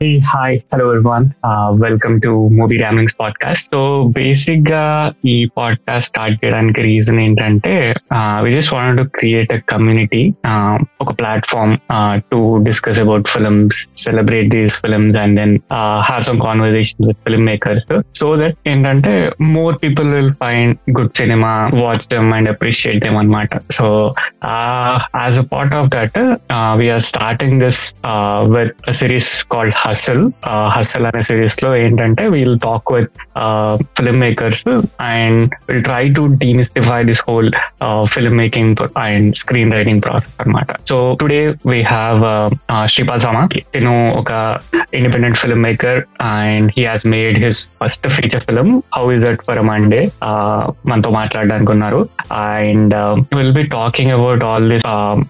Hey, hi, hello everyone. Uh, welcome to movie ramblings podcast so basic గా ఈ podcast start చేయడానికి reason ఏంటంటే we just want to create a community ఒక platform to discuss about films celebrate these films and then have some conversation with film makers so that ఏంటంటే more people will find good cinema watch them and appreciate them అనమాట so as a part of that we're starting this with series called hustle hustle అనే సిరీస్లో ఏంటంటే we'll talk with film makers and will try to demystify this whole film making and screen writing process అనమాట so today we have Sripal Sama తిను ఒక independent film maker and he has made his first feature film how is that for Monday మనతో మాట్లాడడానికి ఉన్నారు. And will be talking about all this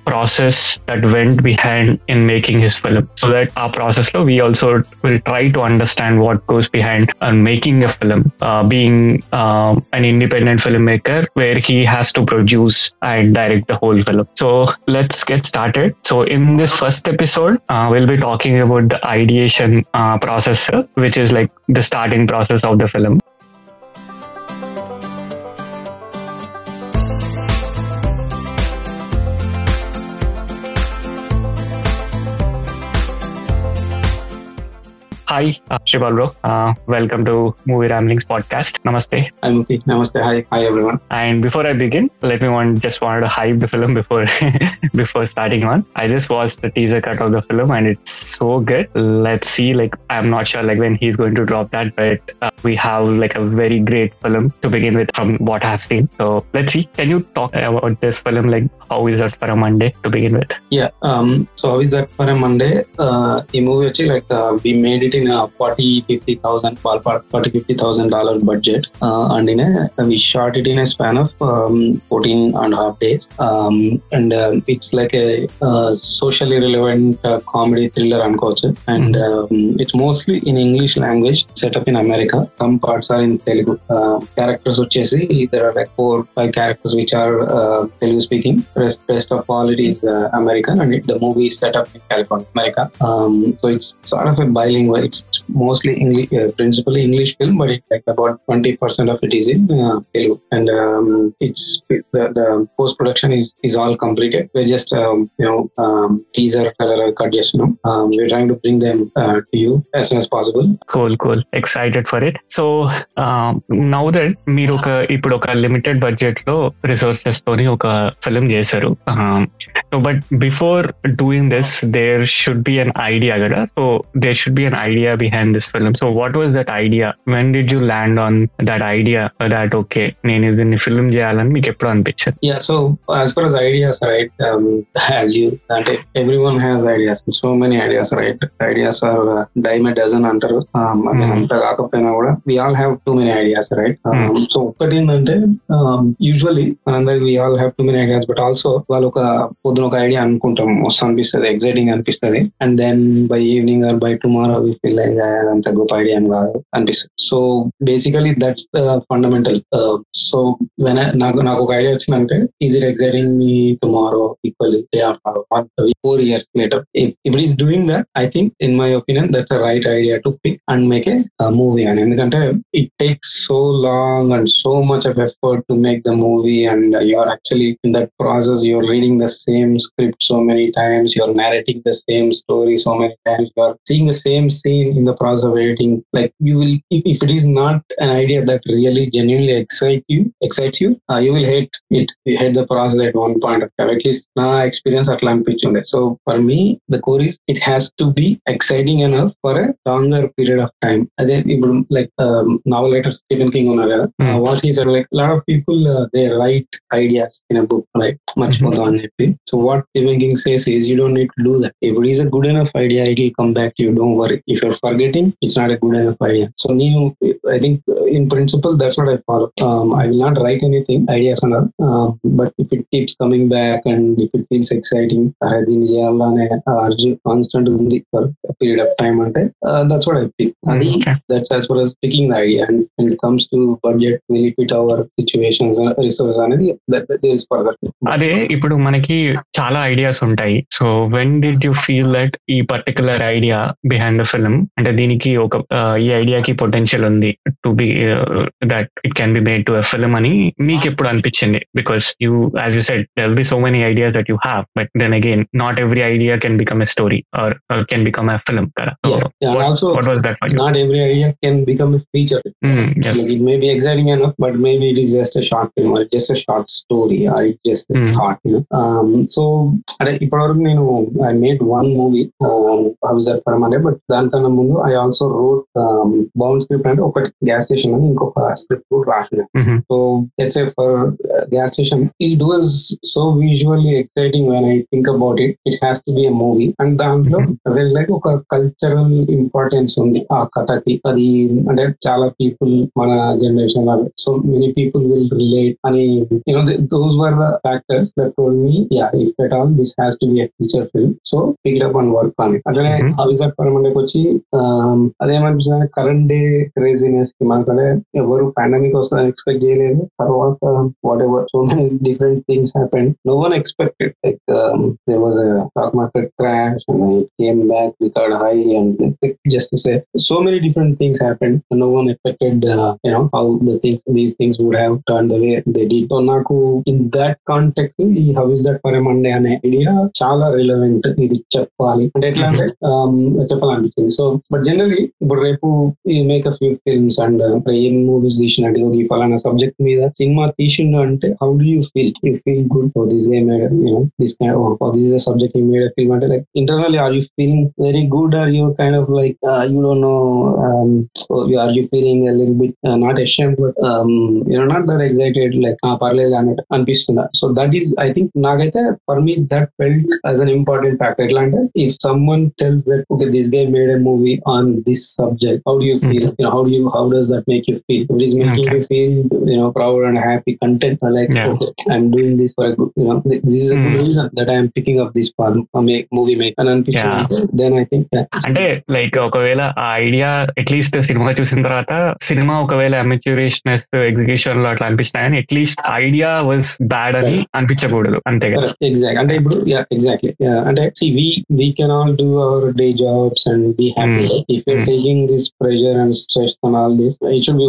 process that went behind in making his film so that ఆ ప్రాసెస్లో we also will try to understand what goes behind and making a film, uh, being uh, an independent filmmaker where he has to produce and direct the whole film. So let's get started. So in this first episode, uh, we'll be talking about the ideation uh, process, which is like the starting process of the film. Hi, uh, Uh, welcome to Movie Ramblings podcast. Namaste. I'm okay. Namaste. Hi. Hi, everyone. And before I begin, let me want just wanted to hype the film before before starting on. I just watched the teaser cut of the film and it's so good. Let's see. Like I'm not sure like when he's going to drop that, but uh, we have like a very great film to begin with from what I've seen. So let's see. Can you talk about this film? Like how is that for a Monday to begin with? Yeah. Um. So how is that for a Monday? Uh, a movie actually like uh, we made it in a forty fifty thousand ballpark forty fifty thousand dollar budget. Uh, and in a we shot it in a span of um, 14 and a half days. Um, and um, it's like a uh, socially relevant uh, comedy thriller అనుకోవచ్చు and um, it's mostly in English language set up in America. Some parts are in Telugu. Uh, characters వచ్చేసి there are like four five characters which are uh, Telugu speaking. Rest rest of all it is uh, American and it, the movie is set up in California, America. Um, so it's sort of a bilingual. It's mostly English, uh, principally English film, but it's like about twenty percent of it is in uh, Telugu, and um, it's the the post production is is all completed. We're just um, you know um, teaser trailer cut just now. Um, we're trying to bring them uh, to you as soon as possible. Cool, cool. Excited for it. So now that మీరు ఒక ఇప్పుడు ఒక limited budget లో resources తోని ఒక film చేశారు So but before doing this there should be an idea కదా so there should be an idea behind this film so what was that idea when did you land on that idea that okay నేను దీన్ని film చేయాలని మీకు ఎప్పుడు అనిపించింది Yeah, so as far as ideas, right? Um, as you, that everyone has ideas. So many ideas, right? Ideas are uh, dime a dozen అంటారు um, I mean, Hmm. అంత కాకపోయినా కూడా we all have too many ideas, right? Um, Hmm. So ఒక్కటి ఏంటంటే usually మనందరికి we all have too many ideas, but also వాళ్ళు ఒక పొద్దున ఒక ఐడియా అనుకుంటాం. వస్తు అనిపిస్తుంది ఎక్సైటింగ్ అనిపిస్తుంది. And then by evening or by tomorrow we feel like అంత గొప్ప ఐడియా ఏం కాదు అనిపిస్తుంది. So basically that's the fundamental so when నాకు నాకు ఒక ఐడియా వచ్చిందంటే is it exciting me tomorrow equally day after four years later if it is doing that I think in my opinion that's a right idea to pick and make a movie అని ఎందుకంటే it takes so long and so much of effort to make the movie and you are actually in that process you are reading the same Script so many times you are narrating the same story so many times you are seeing the same scene in the process of editing like you will if, if it is not an idea that really genuinely excites you excites you uh, you will hate it you hate the process at one point of time at least నా experience అట్లా అనిపించింది so for me the core is it has to be exciting enough for a longer period of time అదే ఇప్పుడు like novel writer Stephen King ఉన్నారు కదా Hmm. What is like lot of people they write ideas in a book right మర్చిపోతాం అని చెప్పి so what Stephen King says is you don't need to do that if it is a good enough idea it will come back to you don't worry if you're forgetting it's not a good enough idea so నేను I think in principle that's what I follow I will not write anything ideas అన్నారు but if it keeps coming back and if it feels exciting అరే దీన్ని చేయాలనే urge constant ఉంది for period of time అంటే that's what I pick అది Okay. That's as far as picking the idea and and comes to budget will it fit our situations resource అనేది there is further అదే ఇప్పుడు మనకి చాలా ideas ఉంటాయి so when did you feel that ఈ particular idea behind the film అంటే దీనికి ఒక ఆ, ఈ ఐడియాకి పొటెన్షియల్ ఉంది to be that it can be made to a film అని మీకు ఎప్పుడు అనిపించింది because you as you set there'll be so many ideas that you have but then again not every idea can become a story or can become a film కదా and also what was that for you not every idea can become a feature Like it may be exciting enough, but maybe it is just a short film or just a short story or it's just a Hmm. thought. You know? um, so అంటే ఇప్పటివరకు నేను I made one movie అబ్జర్ పరమానే but దానికన్నా ముందు I also wrote bound script అంటే ఒకటి gas station అని ఇంకొక script కూడా రాసిన so let's say for gas station it was so visually exciting when I think about it it has to be a movie and దాంట్లో like ఒక cultural importance ఉంది ఆ కథకి అది అంటే చాలా పీపుల్ మన generation so many people will relate అని you know those were the factors that told me yeah If at all this has to be a feature film so pick up and work on it అట్లనే Mhm. అవిజార్ పరమండకి వచ్చి um, అదేమనిపిస్తుంది current day craziness కి మనకంటే ఎవరు pandemic వస్తుందని expect చేయలేదు తర్వాత whatever so many different things happen no one expected like there was stock market crash and it came back record high and just say so many different things happened no one expected uh, you know how the things these things would have turned the way they did so నాకు in that context ఈ how is that for Monday అనే idea చాలా relevant ఇది చెప్పాలి. అంటే ఎట్లా అంటే చెప్పాలనిపించింది. సో బట్ జనరలీ ఇప్పుడు రేపు ఈ make a few films and ఏం మూవీస్ తీసినట్టు ఈ ఫలానా సబ్జెక్ట్ మీద సినిమా తీసిండు అంటే how do you feel you feel good for this A made you know this this subject ఈ మేడ్ ఫిల్మ్ అంటే like internally are you feeling very good are you kind of like you don't know are you feeling are bit not a but bit not not excited like పర్లేదు అన్నట్టు అనిపిస్తుందా? So that is I think నాకైతే for me that felt as an important factor ఎట్లా అంటే if someone tells that okay this guy made a movie on this subject how you feel how you how does that make you feel it is making Okay. You feel you know proud and happy content like Yeah. I'm doing this for this is. Reason that I'm picking up this movie make అని అనిపించింది then I think అంటే like ఒకవేళ ఆ idea at least cinema చూసిన తర్వాత cinema ఒకవేళ అమెచ్యూరేషనెస్ ఎగ్జిక్యూషన్లో అట్లా అనిపించినా కానీ అట్లీస్ట్ ఐడియా వాజ్ బ్యాడ్ అని అనిపించకూడదు అంతే కదా. ఎగ్జాక్ట్ అంటే ఇప్పుడు ఎగ్జాక్ట్లీ అంటే see we we can all do our day jobs and be happy if you're. Taking this pressure and stress and all this it should be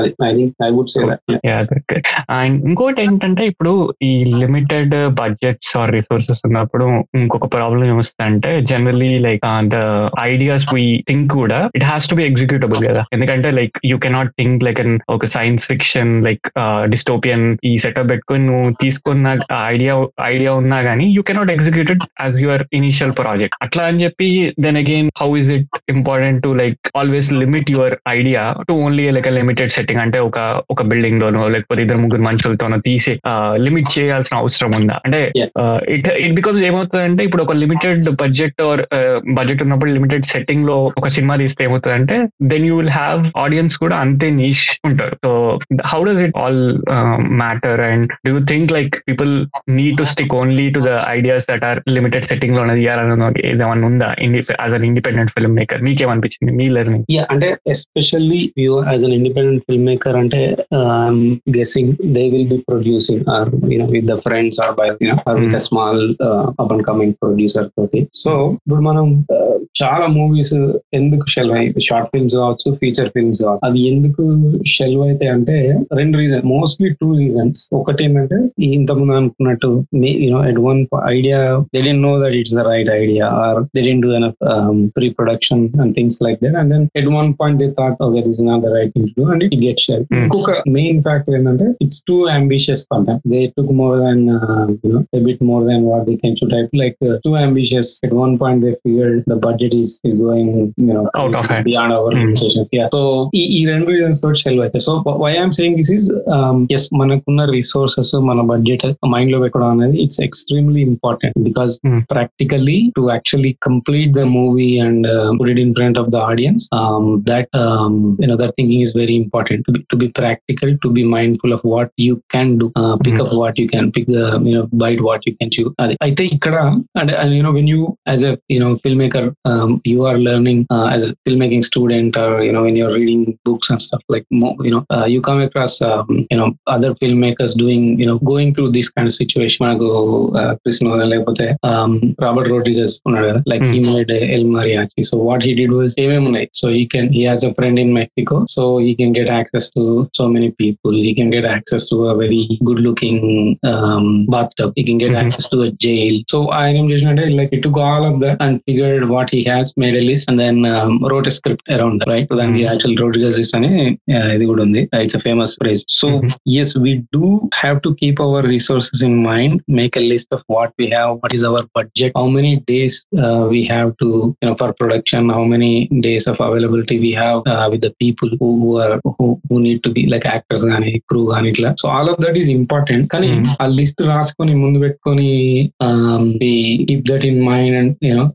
అది I think I would say that and ఇంకోటి ఏంటంటే ఇప్పుడు ఈ limited budgets or resources ఉన్నప్పుడు ఇంకొక problem ఏమొస్తుందంటే generally like the ideas we think కూడా it has to be executable కదా. ఎందుకంటే like you cannot think like an ఒక సైన్స్ ఫిక్షన్ లైక్ డిస్టోపియన్ ఈ సెటప్ పెట్టుకొని నువ్వు తీసుకున్న ఐడియా ఐడియా ఉన్నా గానీ you cannot executed as your initial project అట్లా అని చెప్పి then again how is it important to like always limit your idea to only like limited setting అంటే ఒక ఒక బిల్డింగ్ లోనో లేకపోతే ఇద్దరు ముగ్గురు మనుషులతోనో తీసి లిమిట్ చేయాల్సిన అవసరం ఉందా? అంటే. ఇట్ ఇట్ బికాస్ ఏమవుతుందంటే ఇప్పుడు ఒక లిమిటెడ్ బడ్జెట్ ఆర్ బడ్జెట్ ఉన్నప్పుడు లిమిటెడ్ సెట్టింగ్లో ఒక సినిమా తీస్తే ఏమవుతుందంటే then you will have audience కూడా అంతే నీష్ ఉంటారు. So how does it all matter and do you think like people need to stick only to the ideas that are limited సెట్టింగ్లో తీయాలని ఏదేమన్నా ఉందా? As an independent film maker మీకేమనిపించింది మీ learning yeah అంటే especially you as an independent film maker అంటే guessing they will be producing or you know with the friends or by you know or with small up and coming producer తోటి. So ఇప్పుడు మనం uh, చాలా movies ఎందుకు shelve అయి short films కావచ్చు feature films కావచ్చు అవి ఎందుకు షెల్వ్ అయితే అంటే రెండు రీజన్ మోస్ట్లీ టూ రీజన్స్ ఒకటి ఏంటంటే ఇంతకుముందు అనుకున్నట్టు You know at one idea they didn't know that it's the right idea or they didn't do enough pre production and things like that and then at one point they thought okay this not the right thing to and it get share Hmm. ఇంకొక main factor ఏంటంటే it's too ambitious for them they took more than you know a bit more than what they can should type like uh, too ambitious at one point they figured the budget is is going you know Out of hand. beyond our Hmm. limitations yeah so ఈ ఈ రెండు reasons తోటి shelve అయితే so why I'm saying this is as మనకున్న resources మన budget mind లో పెట్టడం అనేది it's extremely important because Hmm. Practically to actually complete the movie and put it in front of the audience um, that um, you know that thinking is very important to be, to be practical to be mindful of what you can do uh, pick Hmm. up what you can pick the you know bite what you can chew అది అయితే ఇక్కడ and, and you know when you as a you know filmmaker um, you are learning uh, as a filmmaking student or you know when you're reading books and stuff like more, you know, uh, you come across, um, you know, other filmmakers doing, you know, going through this kind of situation. మనకు Chris Nolan లేకపోతే Robert Rodriguez ఉన్నాడు కదా like he made El mariachi so what he did was ఏమేమి ఉన్నాయి so ఈ can he has a friend in Mexico so he can get access to so many people he can get access to a very good looking bathtub he can get Mhm. Access to a jail so ఆయన ఏం చేసినట్టే like it took all of that and figured what he has made a list and then wrote a script around right దానికి Mhm. Actual Rodriguez list అని uh, ఇది కూడా ఉంది it's a famous prize so Mhm. yes we do have to keep our resources in mind make a list of what we have what is our budget how many days uh, we have to you know for production how many days of availability we have uh, with the people who, who are who, who need to be like actors గానీ crew గానీ ఇట్లా so all of that is important కానీ Mhm. ఆ list రాసుకొని ముందు పెట్టుకొని keep that in mind and you know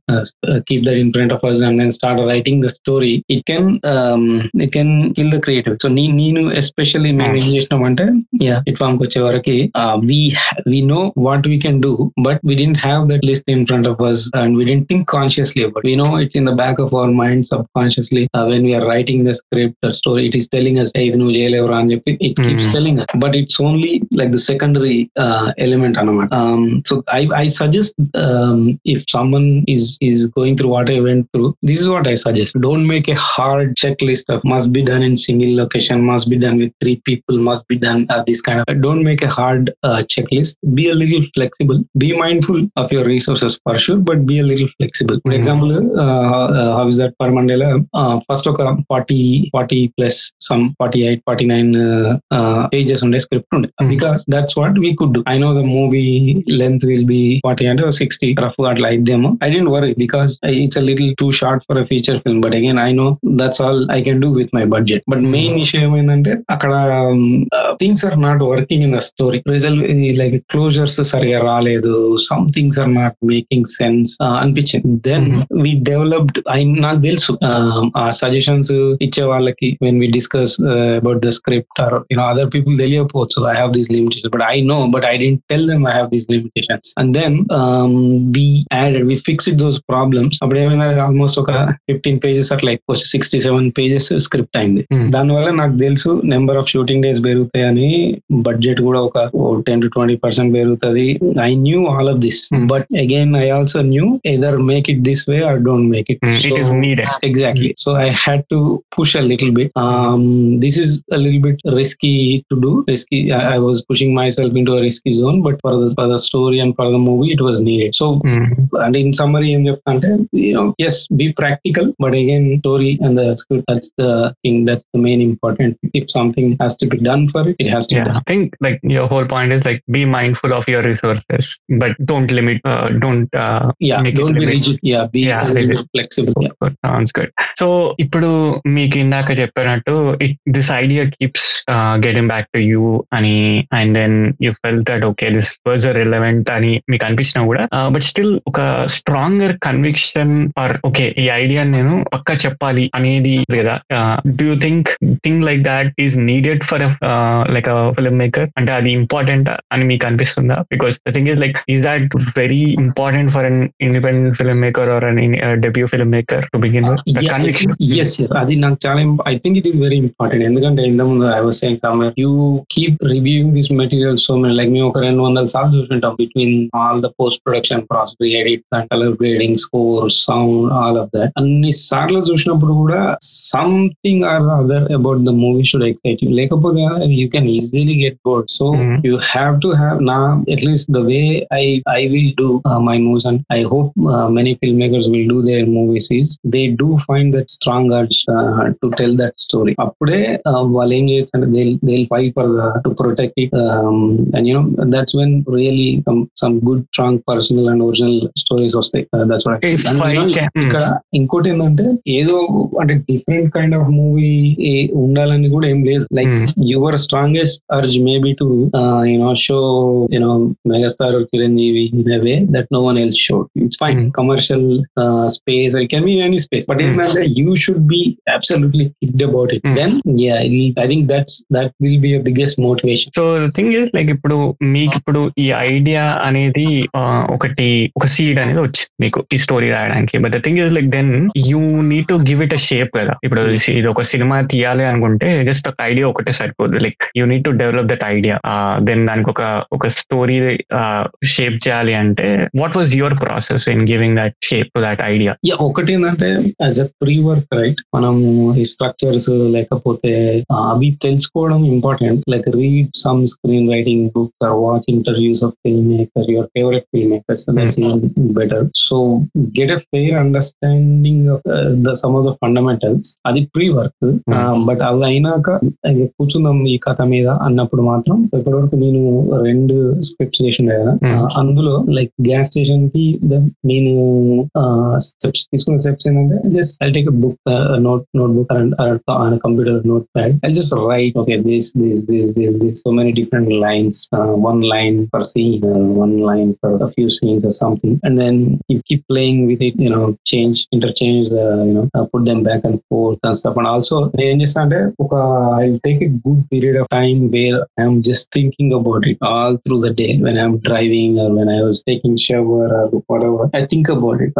keep that in front of us and then start writing the story it can it can kill the creative so నీ నేను especially మేము ఏం చేసినాం అంటే ఇట్ ఫామ్ కి వచ్చే వరకు we we know What we can do but we didn't have that list in front of us and we didn't think consciously about we know it's in the back of our mind subconsciously when we're writing the script story it is telling us ఇది నువ్వు చేయలేవురా అని చెప్పి it keeps Mhm. Telling but it's only like the secondary element అనమాట so I I suggest if someone is is going through what I went through this is what I suggest don't make a hard checklist of must be done in single location must be done with three people must be done uh, this kind of don't make a hard uh, checklist be a little flexible be mindful of your resources for sure but be a little flexible for Mhm. example uh, uh, how is that per mandela uh, first ఒక 40 40 plus some 48 49 uh, uh, pages ఉండే script ఉండే Mhm. because that's what we could do i know the movie length will be 40 and 60 rough అట్లా అయిద్దేమో i didn't worry because it's a little too short for a feature film but again i know that's all i can do with my budget but main issue ఏమైందంటే అక్కడ things are not working in the story result like closures సరిగా రాలేదు. Some things are not making sense అనిపించింది. Then. We developed నాకు తెలుసు uh, ఆ suggestions ఇచ్చే వాళ్ళకి when we discuss about the script or you know other people తెలియకపోవచ్చు I have these limitation but I know but I didn't tell them I have these limitations and then we added we fix those problems అప్పుడు ఏమైనా almost ఒక fifteen pages అట్లా ఎక్కువ sixty seven pages script అయింది. Hmm. దానివల్ల నాకు తెలుసు number of shooting days పెరుగుతాయని బడ్జెట్ కూడా ఒక టెన్ టు ట్వంటీ పర్సెంట్ పెరుగుతుంది. I knew all of this Hmm. But again I also knew either make it this way or don't make it Mm, it is needed. exactly so i had to push a little bit um this is a little bit risky to do risky i, I was pushing myself into a risky zone but for the, for the story and for the movie it was needed so Mm. and in summary ఏం చెప్తాంటే you know yes be practical but again story and the script that's the thing that's the main important if something has to be done for it it has to Yeah, be done I think like your whole point is your resources, but don't limit. Uh, don't. Uh, yeah don't be rigid. Yeah be Yeah, flexible. Yeah. Sounds good so ఇప్పుడు మీకు ఇందాక చెప్పినట్టు it this idea keeps getting back to you అని and then you felt that okay this was relevant అని మీకు అనిపించినా కూడా but still ఒక స్ట్రాంగర్ కన్విక్షన్ ఆర్ ఓకే ఈ ఐడియా నేను పక్కా చెప్పాలి అనేది లేదా do you think thing like that is needed for like film maker అంటే అది ఇంపార్టెంట్ అని మీకు అనిపిస్తుందా? Because the thing is like is that very important for an independent film maker or an debut film maker to begin the conviction yes అది నాకు చాలా I think it is very important ఎందుకంటే ఇంత ముందు I was saying somewhere you keep reviewing this material so many like మేము ఒక రెండు వందల సార్లు చూసుకుంటాం between all the post production process edit and colour grading score sound all of that అన్ని సార్లు చూసినప్పుడు కూడా something or other about the movie should excite you లేకపోతే you can easily get bored so Mhm. You have to have నా At least the way I I will do my movies and I hope many film makers will do their movies is they do find that strong urge to tell that story అప్పుడే వాళ్ళు ఏం చేస్తారంటే they'll fight for to protect it and you know that's when really some good strong personal and original stories వస్తాయి. Hmm. ఇక్కడ ఇంకోటి ఏంటంటే ఏదో అంటే డిఫరెంట్ కైండ్ ఆఫ్ మూవీ ఉండాలని కూడా ఏం లేదు. Like your strongest urge maybe to you know show you know megastar Chiranjeevi in way that no one else show it's fine Hmm. Commercial space I can be any space but Hmm. ఏంటంటే you should be absolutely kid about it Hmm. Then I think that's that will be biggest motivation so thing is like ఇప్పుడు మీకు ఇప్పుడు ఈ idea అనేది ఆ, ఒకటి ఒక seed అనేది వచ్చింది మీకు ఈ స్టోరీ రాయడానికి. But the thing is like then you need to give it a shape కదా. ఇప్పుడు తెలిసి ఇది ఒక సినిమా తీయాలి అనుకుంటే జస్ట్ ఒక ఐడియా ఒకటే సరిపోదు. Like you need to develop that idea then దానికి ఒక ఒక స్టోరీ షేప్ చేయాలి అంటే what was your process in giving that shape to that idea ఒకటి ఏంటంటే as a pre work right మనము ఈ స్ట్రక్చర్స్ లేకపోతే అవి తెలుసుకోవడం important like read some screen writing books or watch interviews of film maker your favourite film makers better so get a fair understanding of the some of the fundamentals అది pre work but అవి అయినాక కూర్చుందాం ఈ కథ మీద అన్నప్పుడు మాత్రం ఇప్పటివరకు నేను రెండు స్క్రిప్ట్స్ చేసిండే కదా Hmm. ఆ, అందులో లైక్ గ్యాస్ స్టేషన్ కి the- నేను స్టెప్స్ తీసుకున్న స్టెప్స్ ఏంటంటే just I take book note notebook and computer notepad I just write okay this this this this this so many different lines one line for scene one line for a few scenes or something and then you keep playing with it you know change interchange the you know uh, put them back and forth and stuff and also నేను ఏం చేస్తా అంటే ఒక I take a good period of time where I'm just thinking about it all through the day when I'm driving or when I was taking shower or whatever I think about it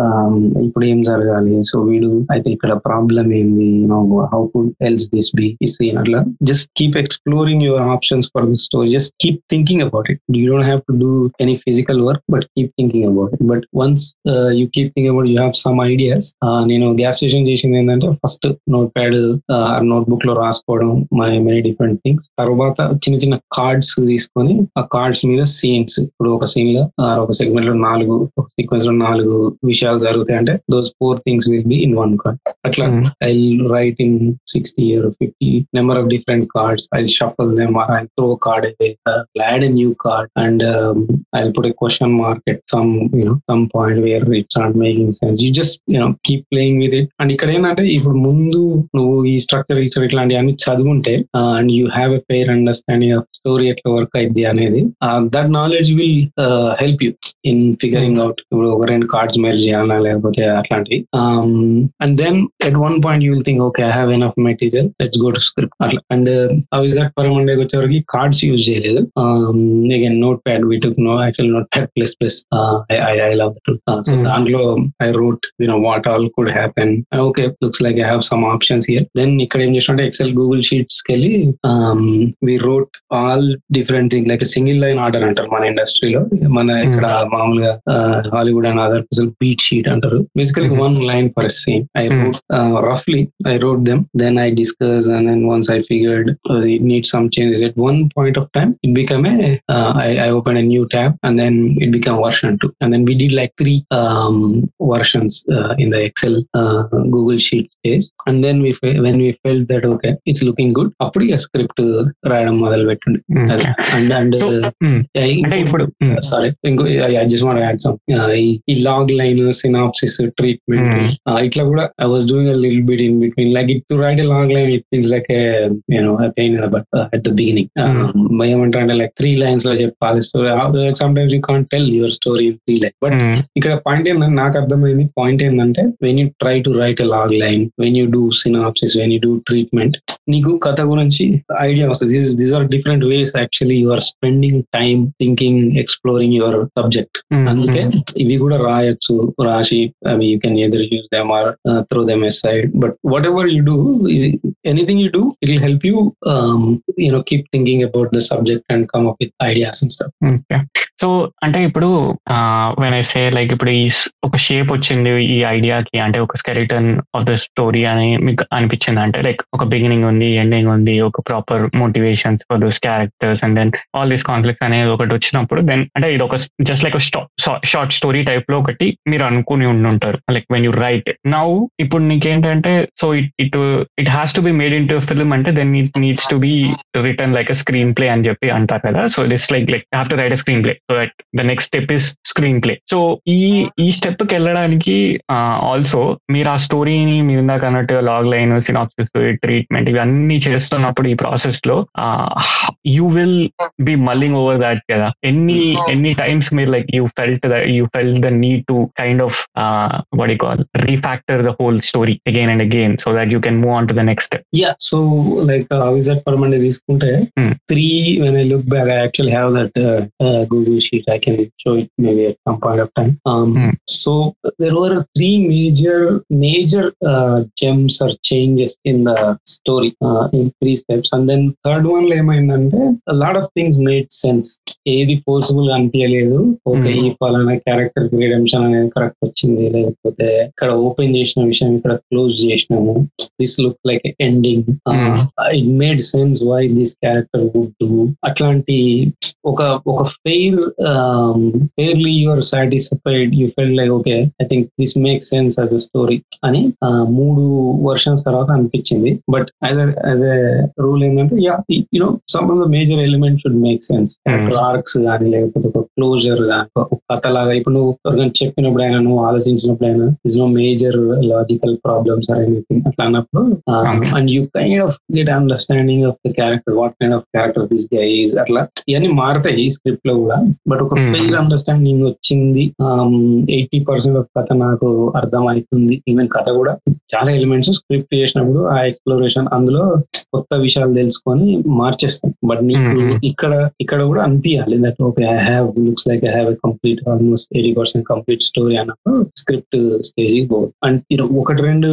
ఇప్పుడు ఏం జరగాలి so వీడు అయితే ఇక్కడ problem ఏంది you know how could else this be ఈ scene అట్లా just keep exploring your options for this story just keep thinking about it you don't have to do any physical work but keep thinking about it but once you keep thinking about you have some ideas నేను gas station చేసింది ఏంటంటే first notepad notebook లో రాసుకోవడం my many different things తర్వాత చిన్న చిన్న cards తీసుకొని ఆ కార్డ్స్ మీద సీన్స్ ఇప్పుడు ఒక సీన్లో ఒక సెగ్మెంట్లో నాలుగు ఒక సీక్వెన్స్లో నాలుగు విషయాలు జరుగుతాయి. అంటే those four things will be in one card అట్లా I write in sixty or fifty number of different cards I shuffle them or I throw card add a new card and I put a question mark at some you know some point where it's not making sense you just you know keep playing with it and ఇక్కడ ఏంటంటే ఇప్పుడు ముందు నువ్వు ఈ structure ఇచ్చర్ ఇట్లాంటి అన్ని చదువుంటే and you have a fair understanding of story ఎట్లా work అయింది అనేది That knowledge will help you in figuring out ఇప్పుడు ఒక రెండు కార్డ్స్ మేర్ చేయాలా లేకపోతే అట్లాంటివి and then at one point you will think okay I have enough material let's go to script అట్లా అండ్ అవి దట్ పరమండే వచ్చేవరకు కార్డ్స్ యూజ్ చేయలేదు again note pad we took no actual note pad plus plus I love that so Hmm. దాంట్లో I wrote you know what all could happen okay looks like I have some options here then ఇక్కడ ఏం చేస్తుంటే XL Google sheets కి వెళ్ళి we wrote all different thing like single line order అంటారు మన ఇండస్ట్రీలో మన ఇక్కడ మామూలుగా Hollywood and other beat sheet అంటారు basically Mhm. One line for scene I Hmm. Wrote రఫ్లీ I wrote them then I discuss and then once I figured it need some changes at one point of time it become a I open a new tab and then it become version two and then we did like three versions uh, in the Excel uh, Google Sheet space. And then we fe- when we felt that okay, it's looking good, అప్పుడు ఇక script రాయడం మొదలు పెట్టండి and and So, అంటే ఇప్పుడు sorry ఇంకో I just want add some ఈ log line synopsis treatment ఇట్లా కూడా I was doing a lil bit in between like it to write a long line it feels like you know pain but at the beginning. ఏమంటారు అంటే like three లైన్స్లో చెప్పాలి story some times you can't tell your story in three line but ఇక్కడ point ఏంటంటే నాకు అర్థమైంది point ఏంటంటే when you try to write a log line when you do synopsis when you do treatment నీకు కథ గురించి ఐడియా వస్తుంది these are different ways actually you are spending time thinking exploring your subject mm, అందుకే mm, ఇవి కూడా రాయొచ్చు రాసి అవి you can either use them or throw them aside but whatever you do anything you do it will help you you know keep thinking about the subject and come up with ideas and stuff okay so అంటే ఇప్పుడు when I say like ఇప్పుడు ఈ ఒక shape వచ్చింది ఈ ఐడియాకి అంటే ఒక skeleton of the story అని మీకు అనిపించింది? అంటే లైక్ ఒక బిగినింగ్ ఉంది ఎండింగ్ ఉంది ఒక proper motivations for those characters and then all these conflicts అనేది ఒకటి వచ్చినప్పుడు దెన్ అంటే ఇది ఒక జస్ట్ లైక్ షార్ట్ స్టోరీ టైప్లో ఒకటి మీరు అనుకుని ఉండుంటారు. Like when you write now ఇప్పుడు నీకేంటంటే so it it it has to be made into film అంటే then it needs to be written like screenplay అని చెప్పి అంటారు కదా. So this like like have to write screenplay that the next step is screenplay so ఈ ఈ స్టెప్కి వెళ్ళడానికి also మీరు ఆ స్టోరీని మీరు ఇందాక అన్నట్టు లాగ్ లైన్ సినాప్సిస్ ట్రీట్మెంట్ ఇవన్నీ చేస్తున్నప్పుడు ఈ ప్రాసెస్లో you will be mulling over that కదా. ఎన్ని ఎన్ని టైమ్స్ మీరు like you felt you felt the need to kind of what call refactor the whole story again and again so that you can move on to the next step yeah so like visit పర్మండే తీసుకుంటే. Three when I look back I actual have that Google sheet. I can show it maybe at some point of time. Um, Hmm. So there were three major major uh, gems or changes in the story uh, in three steps, and then third one ఏమైందంటే a lot of things made sense. ఏది ఫోర్సిబుల్గా అనిపించలేదు okay Hmm. ఈ ఫలానా character redemption అనేది correct వచ్చింది లేకపోతే ఇక్కడ open చేసిన విషయం ఇక్కడ క్లోజ్ చేసినాము this look like ending Hmm. It made sense why this character would do అట్లాంటి ఒక ఒక fair fairly your satisfied you feel like okay I think this make sense as a story అని మూడు versions తర్వాత అనిపించింది. But as as a rule ఏంటంటే yeah you know some of the major element should make sense arcs కానీ లేకపోతే ఒక closure కానీ ఒక కథ లాగా ఇప్పుడు నువ్వు ఎవరికైనా చెప్పినప్పుడు అయినా నువ్వు ఆలోచించినప్పుడు అయినా is no major logical problems or anything అట్లా అన్నప్పుడు. And you kind of get understanding of the character what kind of character this guy is అట్లా ఇవన్నీ మారుతాయి స్క్రిప్ట్లో కూడా. బట్ ఒక Hmm. ఫెయిర్ అండర్స్టాండింగ్ వచ్చింది. ఎయిటీ పర్సెంట్ ఆఫ్ కథ నాకు అర్థం అవుతుంది ఈవెన్ కథ కూడా చాలా ఎలిమెంట్స్ స్క్రిప్ట్ చేసినప్పుడు ఆ ఎక్స్ప్లోరేషన్ అందులో కొత్త విషయాలు తెలుసుకొని మార్చేస్తాం. బట్ నీకు Hmm. ఇక్కడ ఇక్కడ కూడా అనిపించాలి that okay I have looks like I have a complete almost eighty percent complete story అన్నప్పుడు స్క్రిప్ట్ స్టేజ్ పోదు అండ్ ఒకటి రెండు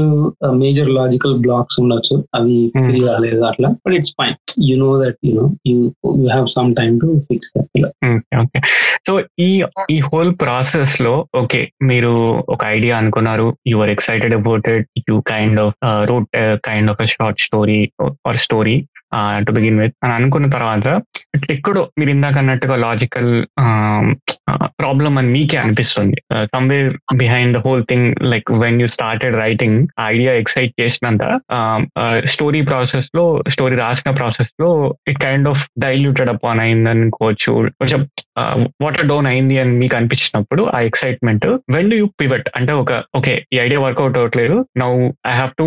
మేజర్ లాజికల్ బ్లాక్స్ ఉండొచ్చు. అవి Hmm. ఫిల్ కాలేదు అట్లా. But it's fine you know that you know you you have some time to fix that so ఈ ఈ హోల్ ప్రాసెస్లో ఓకే మీరు ఒక ఐడియా అనుకున్నారు you are excited about it you kind of wrote kind of short story or story to begin with అని అనుకున్న తర్వాత ఎక్కడో మీరు ఇందాక అన్నట్టుగా లాజికల్ ప్రాబ్లం అని మీకే అనిపిస్తుంది. Someway behind the whole thing like when you started writing idea excite చేసినంత స్టోరీ ప్రాసెస్లో స్టోరీ రాసిన ప్రాసెస్లో it kind of diluted upon అయింది అనుకోవచ్చు కొంచెం వాటర్ డౌన్ అయింది అని మీకు అనిపించినప్పుడు ఆ ఎక్సైట్మెంట్ వెన్ యూ పివట్ అంటే ఒక ఓకే ఈ ఐడియా వర్కౌట్ అవ్వట్లేదు. Now I have to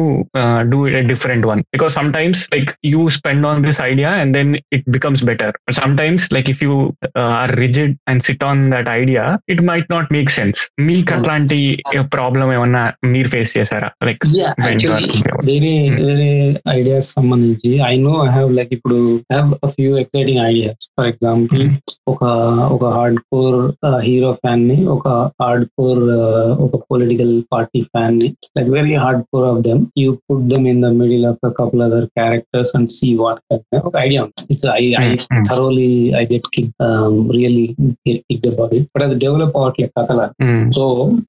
do it different one because some times like you spend On this idea and then it becomes better sometimes like if you are rigid and sit on that idea it might not make sense మీకు అట్లాంటి problem ఏమన్నా మీరు face చేశారా like Yeah, when you are actually, thinking about వేరే Hmm. వేరే ideas సంబంధించి I know I have like ఇప్పుడు have a few exciting ideas for example ఒక ఒక హార్డ్ కోర్ హీరో ఫ్యాన్ ని ఒక హార్డ్ కోర్ ఒక పొలిటికల్ పార్టీ ఫ్యాన్ ని like very hard core of them you put them in the middle of couple other characters and see what ఒక idea it's I I Hmm. Thoroughly I get kick really get kick about it but అది develop అవ్వట్లేదు కథలా Mm. So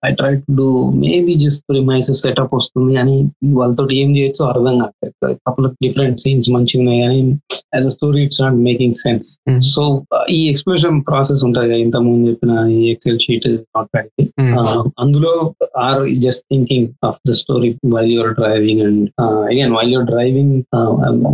I try to do maybe just premise setup వస్తుంది అని వాళ్ళతో ఏం చేయొచ్చో అర్థం కాలేదు కపుల్ ఆఫ్ డిఫరెంట్ సీన్స్ మంచిగా ఉన్నాయి కానీ as a story it's not making sense. So ఈ ఎక్స్ప్లోషన్ ప్రాసెస్ ఉంటుంది కదా ఇంత ముందు చెప్పిన ఈ ఎక్సెల్ షీట్ Mm. అందులో or just thinking of the story while your driving and again while your driving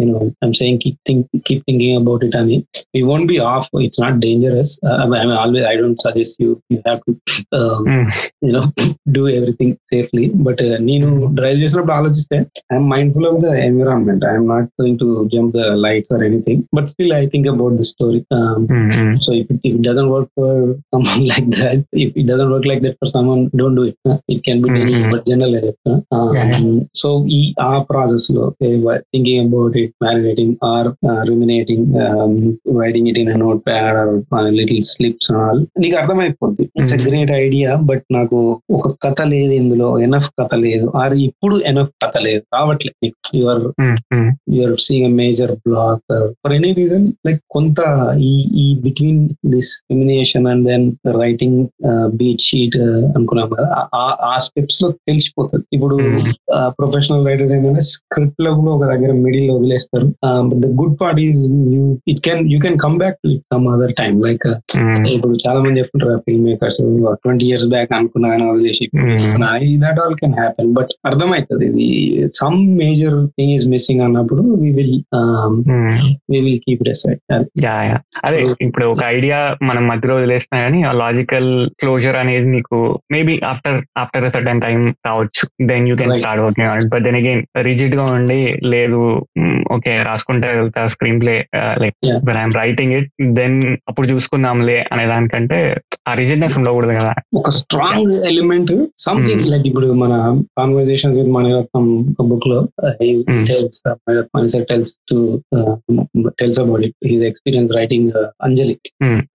you know I'm saying keep think keep thinking about it అని we won't be off it's not dangerous uh, I mean, always i don't suggest you you have to um, Mm. you know do everything safely but uh, నేను drive చేసినప్పుడు ఆలోచిస్తే I'm mindful of the environment I'm not going to jump the lights or anything but still I think about the story Mm. Mm. so if it, if it doesn't work for someone like that if it doesn't work like that for someone don't do it huh? it can be dangerous Mhm. but generally uh, Yeah, yeah. so ఈ ఆ process లో thinking about it marinating or ruminating writing it in notepad or little slips all నీకు అర్థమైపోద్ది. It's a. Great idea but నాకు ఒక కథ లేదు ఇందులో ఎనఫ్ కథ లేదు. ఆర్ ఇప్పుడు ఎనఫ్ కథ లేదు. రావట్లేదు your. You're seeing a major block for any reason like కొంత ఈ ఈ between this imagination and then writing beat sheet అనుకున్నాం కదా. ఆ- స్టెప్స్లో తెలిసిపోతుంది. ఇప్పుడు. ప్రొఫెషనల్ రైటర్స్ ఏంటంటే స్క్రిప్ట్లో కూడా ఒక దగ్గర మిడిల్లో వదిలేస్తారు the good part is you it can you can come back to it some other time like Mm. ఇప్పుడు చాలా మంది చెప్తుంటారు film makers twenty years back అనుకున్నా కానీ వదిలేసి. That all can happen but అర్థమవుతుంది ఇది some major thing is missing అన్నప్పుడు we will. We will keep it aside yeah yeah. అదే ఇప్పుడు ఒక ఐడియా మనం మధ్యలో వదిలేసినా కానీ ఆ లాజికల్ క్లోజర్ అనేది నీకు maybe after after certain time రావచ్చు. Then you can. Start working but then again రిజిడ్గా ఉండి లేదు ఓకే రాసుకుంటే వెళ్తా screenplay like. When I'm writing it then అప్పుడు చూసుకుందాంలే అనే దానికంటే ఆ రిజిడ్నెస్ ఉండకూడదు కదా ఒక స్ట్రాంగ్ ఎలిమెంట్ సంథింగ్ లైక్ ఇప్పుడు మన కాన్వర్జేషన్ విత్ మణిరత్నం బుక్లో. Tells to tells about it his experience writing Anjali.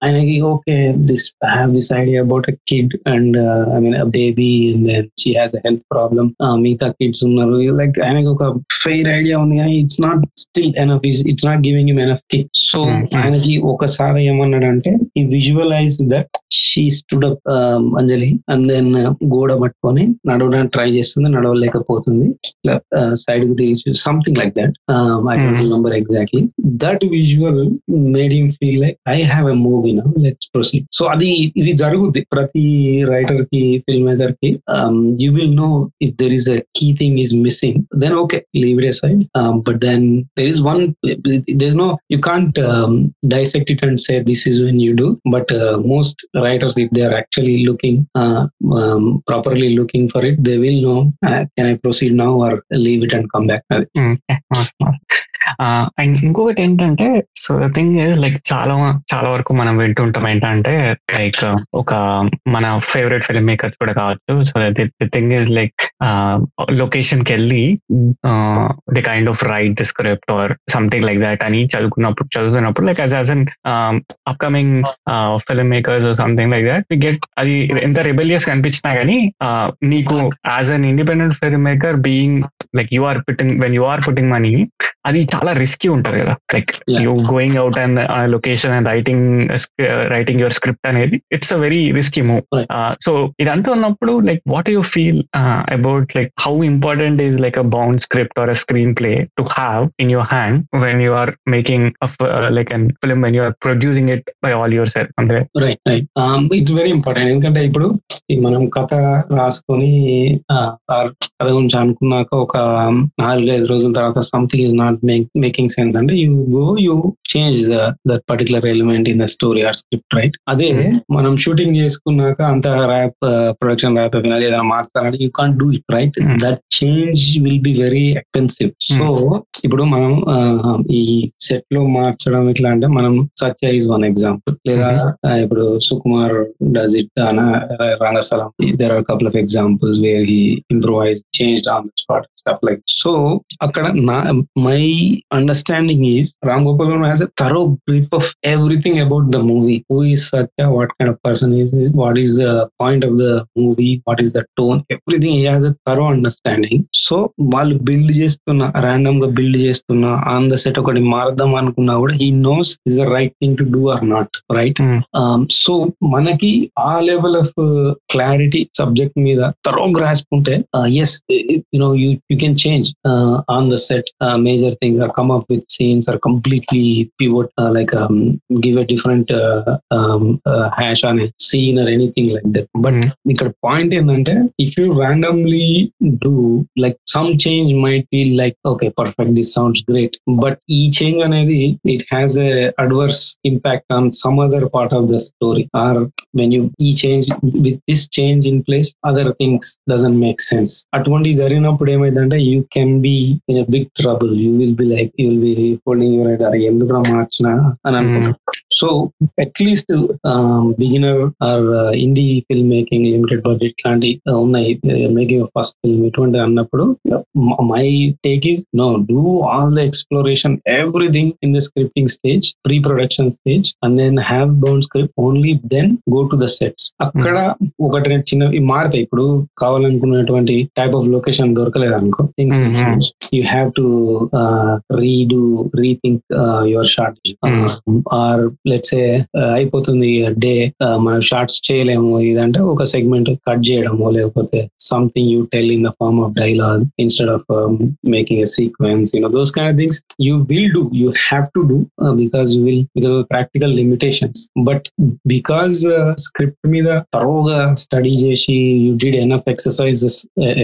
ఆయనకి okay this have this idea about a kid and I mean baby and then she has a health problem మిగతా kids ఉన్నారు like ఆయనకి ఒక fair idea ఉంది కానీ it's not still enough it's not giving him enough kick so. ఆయనకి ఒకసారి ఏమన్నాడంటే ఈ visualise that she stood up Anjali and then గోడ పట్టుకొని నడవడానికి ట్రై చేస్తుంది నడవలేకపోతుంది. సైడ్కు తిరిగి something like that I don't. Remember exactly that visual made him feel like I have a movie now let's proceed so అది ఇది జరుగుద్ది ప్రతి రైటర్కి film మేకర్కి you will know if there is a key thing is missing then okay leave it side but then there is one there's no you can't um, dissect it and say this is when you do but uh, most writers if they are actually looking uh, um, properly looking for it they will know uh, can i proceed now or leave it and come back and ఇంకొకటి ఏంటంటే so the thing like చాలా చాలా వరకు మనం వింటుంటాం ఏంటంటే like ఒక మన ఫేవరెట్ ఫిల్మ్ మేకర్స్ కూడా కావచ్చు. So the thing is like లొకేషన్కి వెళ్ళి the kind of write the script or something like that అని చదువుకున్నప్పుడు చదువుతున్నప్పుడు like us an upcoming filmmakers something like that get అది ఎంత రెబెలియస్ కనిపించినా కానీ నీకు as an independent filmmaker being Like you are putting when you are putting money అది చాలా రిస్కీ ఉంటది కదా like Yeah. You going out and location and writing writing your script అనేది it's a very risky move Right. So ఇదంతా ఉన్నప్పుడు like what you feel about like how important is like a bound script or a screenplay to have in your hand when you are making like an film when you are producing it by all yourself అంటే right right it's very important ఎందుకంటే ఇప్పుడు ఈ మనం కథ రాసుకొని కథ గురించి అనుకున్నాక ఒక నాలుగైదు రోజుల తర్వాత something is not making sense అంటే you go you change that particular element in the story or script right అదే Hmm. మనం షూటింగ్ చేసుకున్నాక అంత ర్యాప్ ప్రొడక్షన్ ర్యాప్ ఏదైనా మార్చాలంటే you can't do it right Hmm. That change will be very expensive so ఇప్పుడు మనం ఈ సెట్లో మార్చడం ఇట్లా అంటే మనం సత్య ఇస్ వన్ ఎగ్జాంపుల్ లేదా ఆ, ఇప్పుడు Sukumar does it Rangasthalam there are couple of examples where he improvise change on the spot stuff like so అక్కడ నా my understanding is Ram Gopal Varma has a thorough grip of everything about the movie who is Satya what kind of person is what is the point of the movie what is the tone everything he has a thorough understanding so వాళ్ళు build చేస్తున్న ర్యాండమ్గా build చేస్తున్న on the set ఒకటి మారదాం అనుకున్నా కూడా he knows is the right thing to do or not right so మనకి ఆ లెవెల్ ఆఫ్ క్లారిటీ సబ్జెక్ట్ మీద తరో రాసుకుంటే yes you know you you can change on the set major things or come up with scenes or completely pivot like give a different hash on scene or anything like that but ఇక్కడ point ఏంటంటే if you randomly do like some change might feel like okay perfect this sounds great but ఈ change అనేది it has a adverse impact on some other part of the story or when you ఈ change with this change in place other things doesn't make sense అటువంటి జరిగినప్పుడు ఏమైందంటే you can be in big trouble you will be like you will be holding head అరే ఎందుకు మార్చిన? అని అనుకుంటాం. So at least beginner or indie film making limited budget లాంటి uh, ఉన్నాయి. మేకింగ్ ఫస్ట్ ఫిల్మ్ ఇటువంటి అన్నప్పుడు my take is no do all the exploration everything in the scripting stage pre production stage and then have bound script only then go to the sets అక్కడ ఒకటి రెండు చిన్నవి మారుతాయి. ఇప్పుడు కావాలనుకున్నటువంటి టైప్ ఆఫ్ లొకేషన్ దొరకలేదు అనుకో. Things you have to redo rethink your shot or let's అయిపోతుంది డే మనం షార్ట్స్ చేయలేము. ఇదంటే ఒక సెగ్మెంట్ కట్ చేయడము లేకపోతే something you tell in the form of dialogue instead of making a sequence you know those kind of things you will do you have to do because you will because of practical limitations but because script మీద తరోగా study చేసి you did enough exercises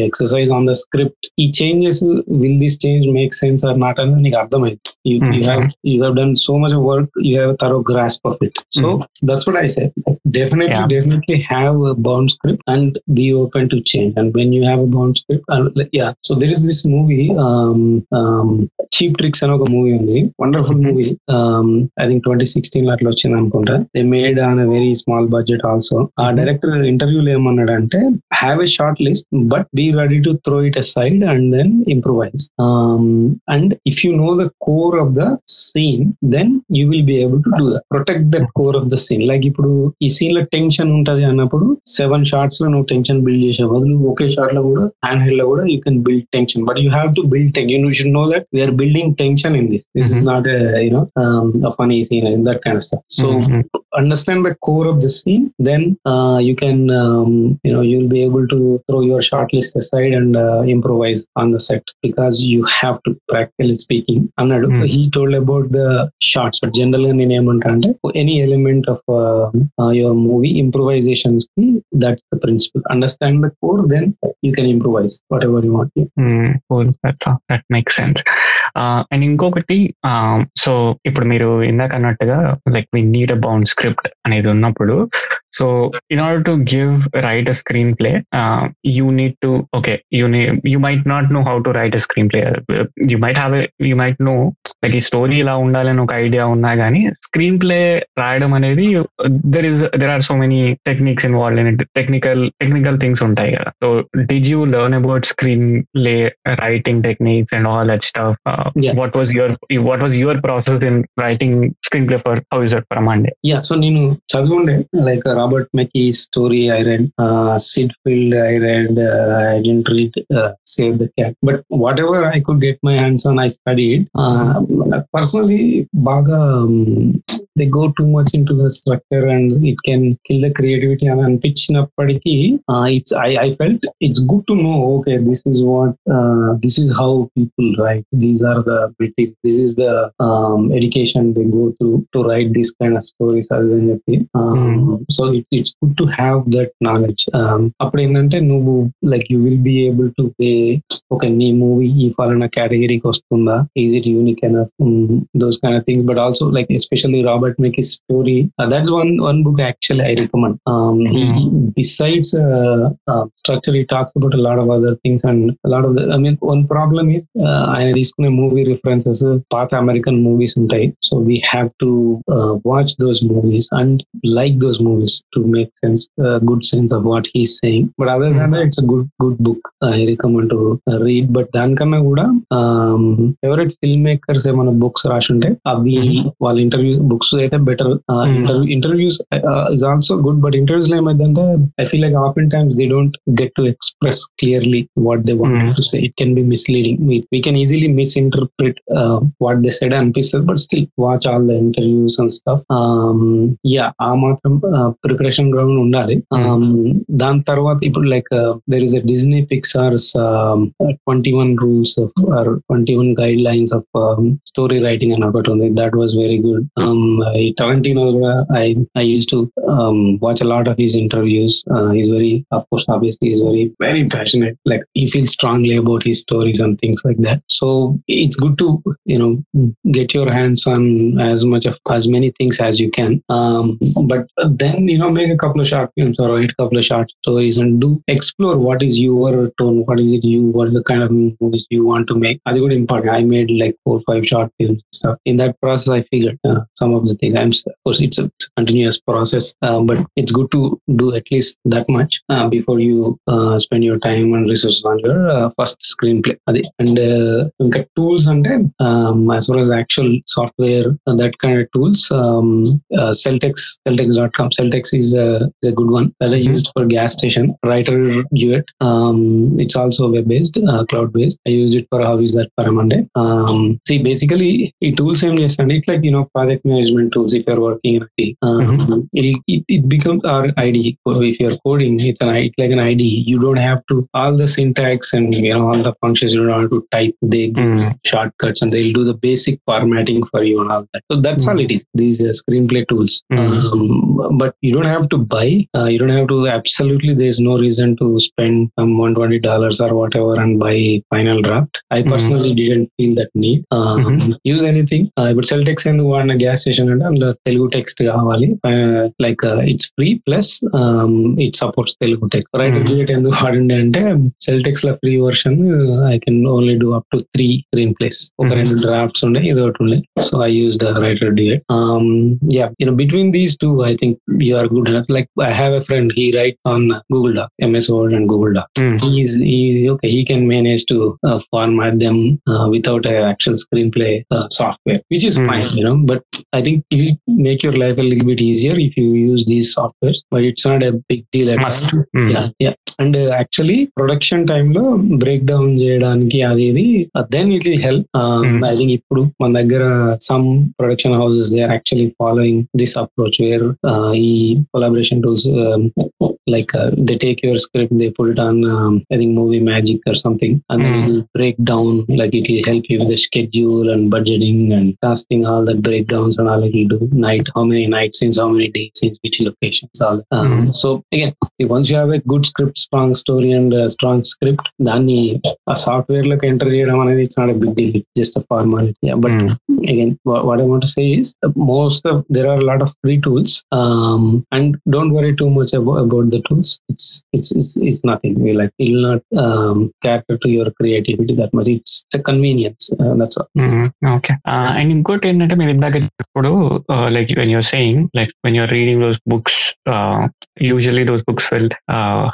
exercise on the script ఈ changes will this change make sense or not అని నీకు అర్థమైంది. You, you Mhm. have you have done so much of work you have a thorough grasp of it so that's what i said definitely Yeah. definitely have a bound script and be open to change and when you have a bound script and yeah so there is this movie um um cheap tricks అని ఒక movie ఉంది wonderful movie um i think 2016 లో అట్లా వచ్చింది అనుకుంటా they made on a very small budget also ఆ director ఇంటర్వ్యూలో ఏమన్నాడంటే have a short list but be ready to throw it aside and then improvise um and if you know the core of the scene then you will be able to protect that core of the scene like ఇప్పుడు ఈ సీన్లో tension ఉంటది అన్నప్పుడు seven షార్ట్స్లో నువ్వు tension build చేసావు బదులు ఒకే షార్ట్లో కూడా హ్యాండ్ హెల్డ్లో కూడా you can build tension but you have to build tension you should know that we're building tension in this this is not you know funny scene in that kind so understand the core of the scene then you can you know you will be able to throw your short list side and improvise on the set because you have to practical speaking అన్నాడు. He told about the shots but జనరల్గా నేను ఏమంటా అంటే any element of your movie ఇంప్రూవైజేషన్కి that's the principle understand the core then you can improvise whatever you want that make sense and ఇంకొకటి um, so ఇప్పుడు మీరు ఇందాక అన్నట్టుగా like we need a bound script అనేది ఉన్నప్పుడు So in order to give write a screenplay, uh, you need to okay. You need you might not know how to write a screenplay. Uh, you might have a you might know like ఈ story ఇలా ఉండాలని ఒక idea ఉన్నా కానీ screenplay రాయడం అనేది there is there are so many techniques involve in it technical technical things ఉంటాయి కదా. So did you learn about screenplay writing techniques and all that stuff. What was your what was your process in writing screenplay for how is for Monday yeah so నేను చదివుండే like Robert McKee story I read Syd Field I read I didn't read save the cat. But whatever I could get my hands on, I studied. Uh, personally, బాగా they go too much into the structure and it can kill the creativity అని అనిపించినప్పటికీ it's I I felt it's good to know okay this is what this is how people write these are the building this is the education they go through to write this kind of stories అది అని చెప్పి so it it's good to have that knowledge అప్పుడు ఏంటంటే నువ్వు like you will be able to pay ఒక నీ movie ఈ ఫలానా కేటగిరీకి వస్తుందా is it unique enough those kind of things but also like especially Robert make story that's one one book actually I recommend besides structure he talks about lot of other things and lot of I mean one problem is ఆయన తీసుకునే movie references పాత American movies ఉంటాయి so we have to watch those movies and like those movies to make sense good sense of what he's saying but other than it's good good book I recommend to read but దానికన్నా కూడా favourite film makers ఏమైనా books రాసుంటే అవి వాళ్ళ interviews books అయితే better interview interviews is also good but interviews లో ఏమైందంటే I feel like often times they don't get to express clearly what they want Mhm. To say it can be misleading we can easily misinterpret what they said అనిపిస్తుంది but still watch all the interviews and stuff yeah ఆ మాత్రం preparation ground ఉండాలి Um, దాని తర్వాత ఇప్పుడు like there is a Disney Pixar's twenty one rules or twenty one guidelines of story writing అని ఒకటి ఉంది that was very good I, Tarantino I I used to um, watch a lot of his interviews. Uh, he's very, of course, obviously, he's very very passionate. Like he feels strongly about his stories and things like that. So it's good to you know get your hands on as much of as many things as you can. Um, but then you know make a couple of short films or write a couple of short stories and do explore what is your tone, what is it you, what is the kind of movies you want to make. did good important. I made like four or five short films stuff. In that process, I figured uh, some of the things i'm of course it's a continuous process uh, but it's good to do at least that much uh, before you uh, spend your time and resources on your uh, first screenplay అది and ఇంకా tools అంటే as far as actual software uh, that kind of tools um, uh, celtex celtex.com celtex is a, is a good one that i Mhm. used for gas station writer duet um, it's also web based uh, cloud based i used it for how is that for a monday um, see basically ఈ tools ఏం చేస్తాను it's like you know project management tools if you're working in uh, mm-hmm. IT. Um, mm-hmm. it, it, becomes our IDE. If you're coding, it's an it's like an ID. You don't have to all the syntax and you know all the functions you don't have to type. They mm. shortcuts and they'll do the basic formatting for you and all that. So that's mm. all it is. These are screenplay tools. Mm. Um, but you don't have to buy. Uh, you don't have to. Absolutely, there's no reason to spend um, 120 dollars or whatever and buy Final Draft. I mm-hmm. personally didn't feel that need. Um, mm-hmm. Use anything. Uh, but Celtex and one gas station అంటే అందులో Telugu text కావాలి like it's free plus it supports Telugu text right Mhm. Duet ఎందుకు వాడండి అంటే Celtx లో free version I can only do up to three screenplays ఒక Mhm. రెండు drafts ఉండే ఇది ఒకటి ఉండే so I use the WriterDuet yeah you know between these two I think you are good like I have a friend he write on Google Doc MS Word and Google Doc Mm. he's he okay he can manage to uh, format them uh, without a actual screenplay uh, software which is Hmm. it will make your life a little bit easier if you use these softwares but it's not a big deal at Must. all Mm. yeah yeah and actually production టైమ్లో break down చేయడానికి అది ఇది then it will help Hmm. I think ఇప్పుడు మన దగ్గర some production houses they are actually following this approach where ఈ collaboration tools like uh, they take your script they put it on um, i think movie magic or something and then Mm. it will break down like it will help you with the schedule and budgeting and casting all that breakdowns and all it will do night how many night scenes how many day scenes which locations all that. Um, Mm. so again see, once you have a good script strong story and a strong script దాన్ని ఆ software లోకి enter చేయడం అనేది it's not big deal it's just a formality but Mm. again what, what i want to say is uh, most of there are a lot of free tools um and don't worry too much about, about the tools it's it's it's, it's nothing we like it will not um cater to your creativity that much it's, it's a convenience uh, that's all okay and ఇంకోటి ఏంటంటే మీరు ఇందాక ఇప్పుడు like when you're saying like when you're reading those books usually those books will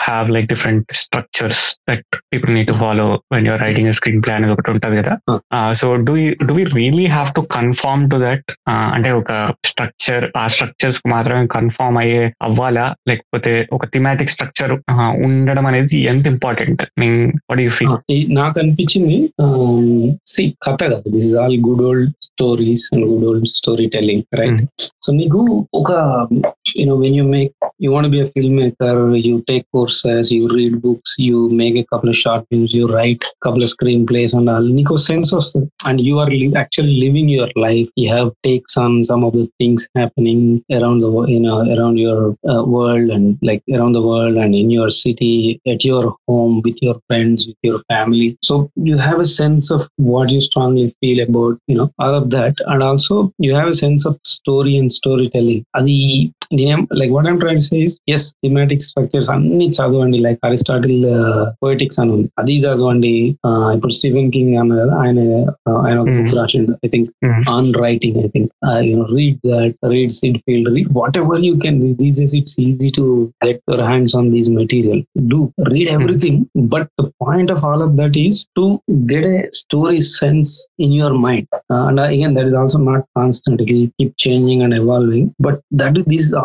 have like different structures that people need to follow when you're writing screenplay అనేది ఒకటి ఉంటుంది కదా so do do we really have to confirm to that అంటే ఒక structure ఆ structures మాత్రమే confirm అయ్యే అవ్వాలా లేకపోతే ఒక థిమాటిక్ స్ట్రక్చర్ ఉండడం అనేది ఎంత ఇంపార్టెంట్ వాట్ యూ ఫీల్ నాకు అనిపించింది సి కథ కదా. This is all good old stories and good old storytelling right so నీకు ఒక you know when you make you want be a filmmaker you take courses you read books you make a couple short films you write couple screenplays and all నీకు sense వస్తుంది. And you are actually living your life you have takes on some of the things happening around the you know around your world and like around the world and in your city, at your home, with your friends, with your family. So you have a sense of what you strongly feel about, you know, all of that. And also you have a sense of story and storytelling. నేనేం like what I'm train says is thematic structures అన్ని చదవండి like Aristotle poetics అని ఉంది అది చదవండి Uh, ఇప్పుడు Steven king అన్న కదా ఆయన uh, ఆయన ఒక Hmm. బుక్ రాసిండు I think Hmm. on writing i think uh, you know read that read sid field read whatever you can read. these days it's easy to get your hands on these material do read everything but the point of all of that is to get a story sense in your mind Uh, and again that is also not constant it will keep changing and evolving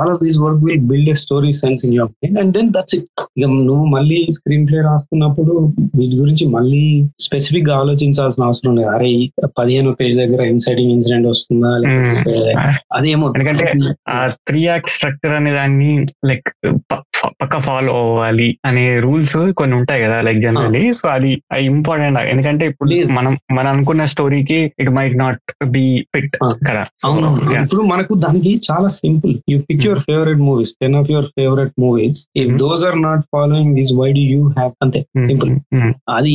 all of this work will build a story sense in your mind and then that's it. ఇక నువ్వు మళ్ళీ screen play రాస్తున్నప్పుడు వీటి గురించి మళ్ళీ స్పెసిఫిక్గా ఆలోచించాల్సిన అవసరం లేదు. అరే పదిహేను పేజ్ దగ్గర ఇన్సైటింగ్ ఇన్సిడెంట్ వస్తుందా? లేకపోతే అదేమో ఎందుకంటే ఆ త్రీ యాక్ట్ స్ట్రక్చర్ అనే దాన్ని లైక్ పక్క ఫాలో అవ్వాలి అనే రూల్స్ కొన్ని ఉంటాయి కదా లైక్ జనరలీ సో అది ఇంపార్టెంట్ ఎందుకంటే ఇప్పుడు. మనం మనం అనుకున్న స్టోరీకి it might not be fit. కదా. Yeah. ఇప్పుడు మనకు దానికి చాలా simple you pick your favourite movies ten of your favourite movies if. Those are not following this why do you have అంతే సింపుల్. అది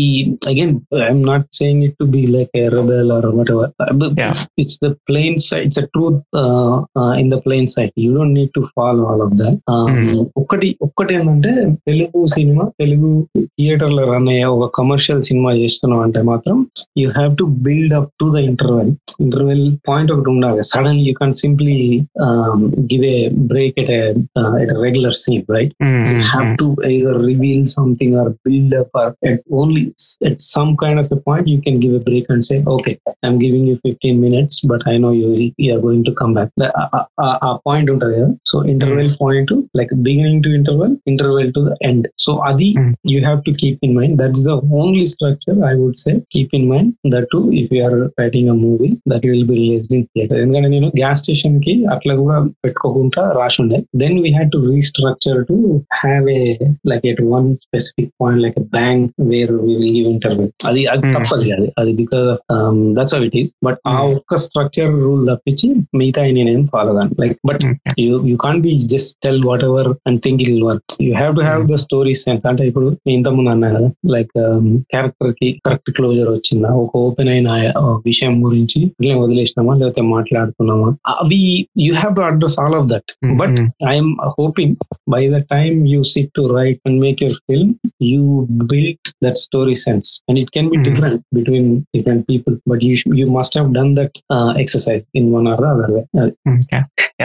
again I'm not saying it to be like a rebel or whatever Yeah. It's the plain side it's a truth in the plain side you don't need to follow all of that. ఒకటి ఒక్కటి ఏంటంటే Telugu cinema Telugu థియేటర్లో run అయ్యే ఒక commercial cinema చేస్తున్నాం అంటే మాత్రం you have to build up to the interval interval point of Dumdaga, suddenly you can't simply um, give a break at a uh, at a regular scene, right? Mm-hmm. You have to either reveal something or build up, or at only at some kind of a point you can give a break and say, okay, I'm giving you 15 minutes, but I know you will, you are going to come back. The, uh, uh, uh, uh point so interval mm-hmm. point to like beginning to interval, interval to the end. So Adi, mm-hmm. you have to keep in mind that's the only structure I would say keep in mind. That too, if you are writing a movie, that will be released in theatre ఎందుకంటే నేను gas స్టేషన్కి అట్లా కూడా పెట్టుకోకుండా రాసి ఉండే. Then we had to restructure to have a like at one specific point like bank where we will give interview అది అది Hmm. తప్పది అది. అది because that's it is but ఆ Hmm. ఒక్క స్ట్రక్చర్ రూల్ తప్పించి మిగతా నేనేం ఫాలో కాను. Like but you can be just tell whatever and think it work you have to have the story sense అంటే ఇప్పుడు నేను ఇంతకుముందు అన్నా కదా లైక్ క్యారెక్టర్కి కరెక్ట్ క్లోజర్ వచ్చిందా? ఒక ఓపెన్ అయిన విషయం గురించి ఇట్లా వదిలేసినామా లేకపోతే మాట్లాడుతున్నామా అవి you have to address all of that but I'm hoping by the time you sit to write and make your film you build that story sense and it can be Mhm. Different between different people but you you must have done that exercise in one or the other way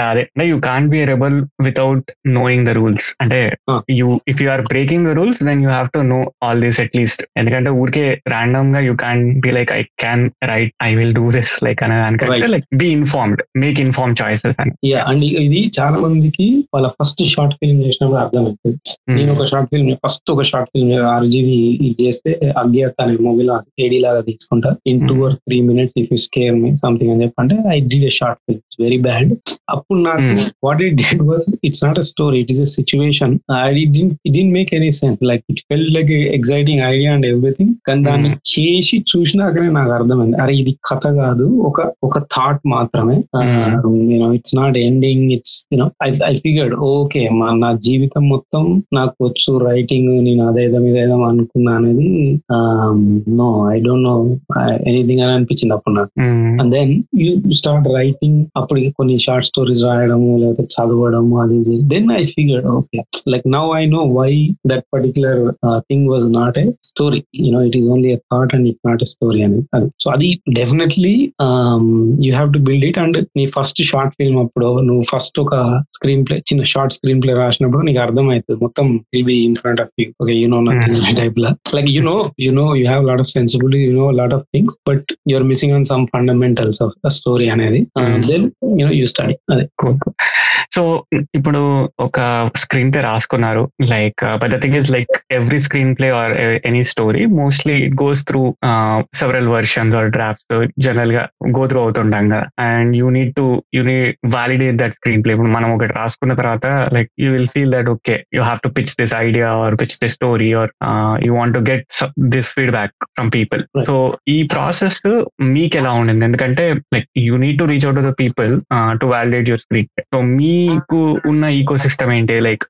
అదే అంటే you can be rebel without knowing the rules అంటే Ah. You if you are breaking the rules then you have to know all this at least ఎందుకంటే ఊరికే random గా you can be like I can write I will do this like అనే దానికంటే Right. Like be informed make inform choices అని. Yeah and ఇది చాలా మందికి వాళ్ళ ఫస్ట్ షార్ట్ ఫిల్మ్ చేసినప్పుడు అర్థమవుతుంది నేను ఒక షార్ట్ ఫిల్మ్ ఫస్ట్ ఒక షార్ట్ ఫిల్మ్ ఆర్జీవి చేస్తే అజ్ఞాత అనే మూవీలో ఏడీ లాగా తీసుకుంటా. In two or three minutes if you scare me something అని చెప్పంటే I did a short film it's very bad అప్పుడు నాకు Hmm. What it did was it's not a story it is a situation it didn't make any sense like it felt like exciting idea and everything కానీ దాన్ని చేసి చూసినాకనే నాకు అర్థమైంది. అరే ఇది కథ కాదు. ఒక ఒక థాట్ మాత్రమే. You know it's not ending it's you know I I figured okay మా నా జీవితం మొత్తం నాకు వచ్చు రైటింగ్ నేను అదేదో ఇదేదో అనుకున్నా అనేది no I don't know anything అని అనిపించింది అప్పుడు నాకు. And then you start writing అప్పుడు కొన్ని షార్ట్ స్టోరీస్ రాయడము లేకపోతే చదవడము అది then I figured okay like now I know why that particular thing was not a story you know it is only a thought and it not a story అనేది. అది. So అది definitely you have to build it and నీ first short film అప్పుడు నువ్వు first ఒక screenplay చిన్న short screenplay రాసినప్పుడు నీకు అర్థమవుతుంది. మొత్తం will be in front of you okay you know nothing type law like you know you know you have lot of sensibility you know lot of things but you're missing on some fundamentals of story అనేది. Then you know you study అదే. So ఇప్పుడు ఒక screenplay రాసుకున్నారు. Like but the thing is like every screenplay or any story mostly it goes through several versions or drafts జనరల్గా go through అవుతుంటాం కదా. And you need to you need validate that screenplay ఇప్పుడు మనం ఒకటి రాసుకున్న తర్వాత like you will feel that okay you have to pitch this idea or pitch this story or you want to get this feedback from people. So ఈ process మీకు ఎలా ఉండింది? ఎందుకంటే like you need to reach out to the people to validate your screen so మీకు ఉన్న ecosystem ఏంటి like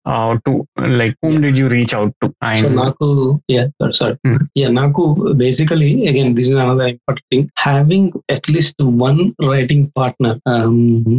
to like whom did you reach out to నాకు sorry Hmm. నాకు basically again this is another important thing having at least one writing partner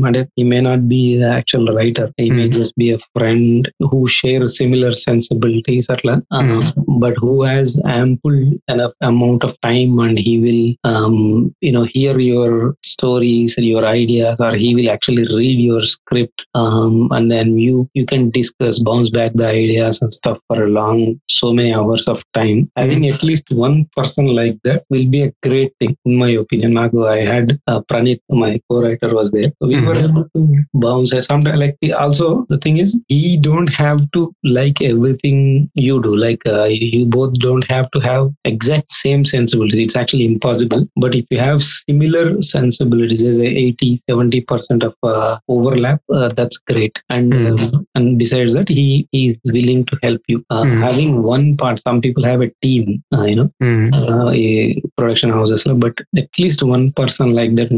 అంటే he may not be actual writer he mm-hmm. may just be a friend who share similar sensibilities uh, mm-hmm. but who has ample enough amount of time and he will um, you know hear your stories and your ideas or he will actually read your script um, and then you you can discuss bounce back the ideas and stuff for a long so many hours of time having mm-hmm. at least one person like that will be a great thing in my opinion Nago, i had uh, pranit my co-writer was there so we mm-hmm. were able to bounce sometimes like also the thing is he don't have to like everything you do like uh, you both don't have to have exact same sensibility it's actually impossible but if you have similar sensibilities as 80 70 percent of uh, overlap uh, that's great and mm-hmm. um, and besides that he is willing to help you mm-hmm. having one part some people have a team uh, you know mm-hmm. production houses but at least one person like that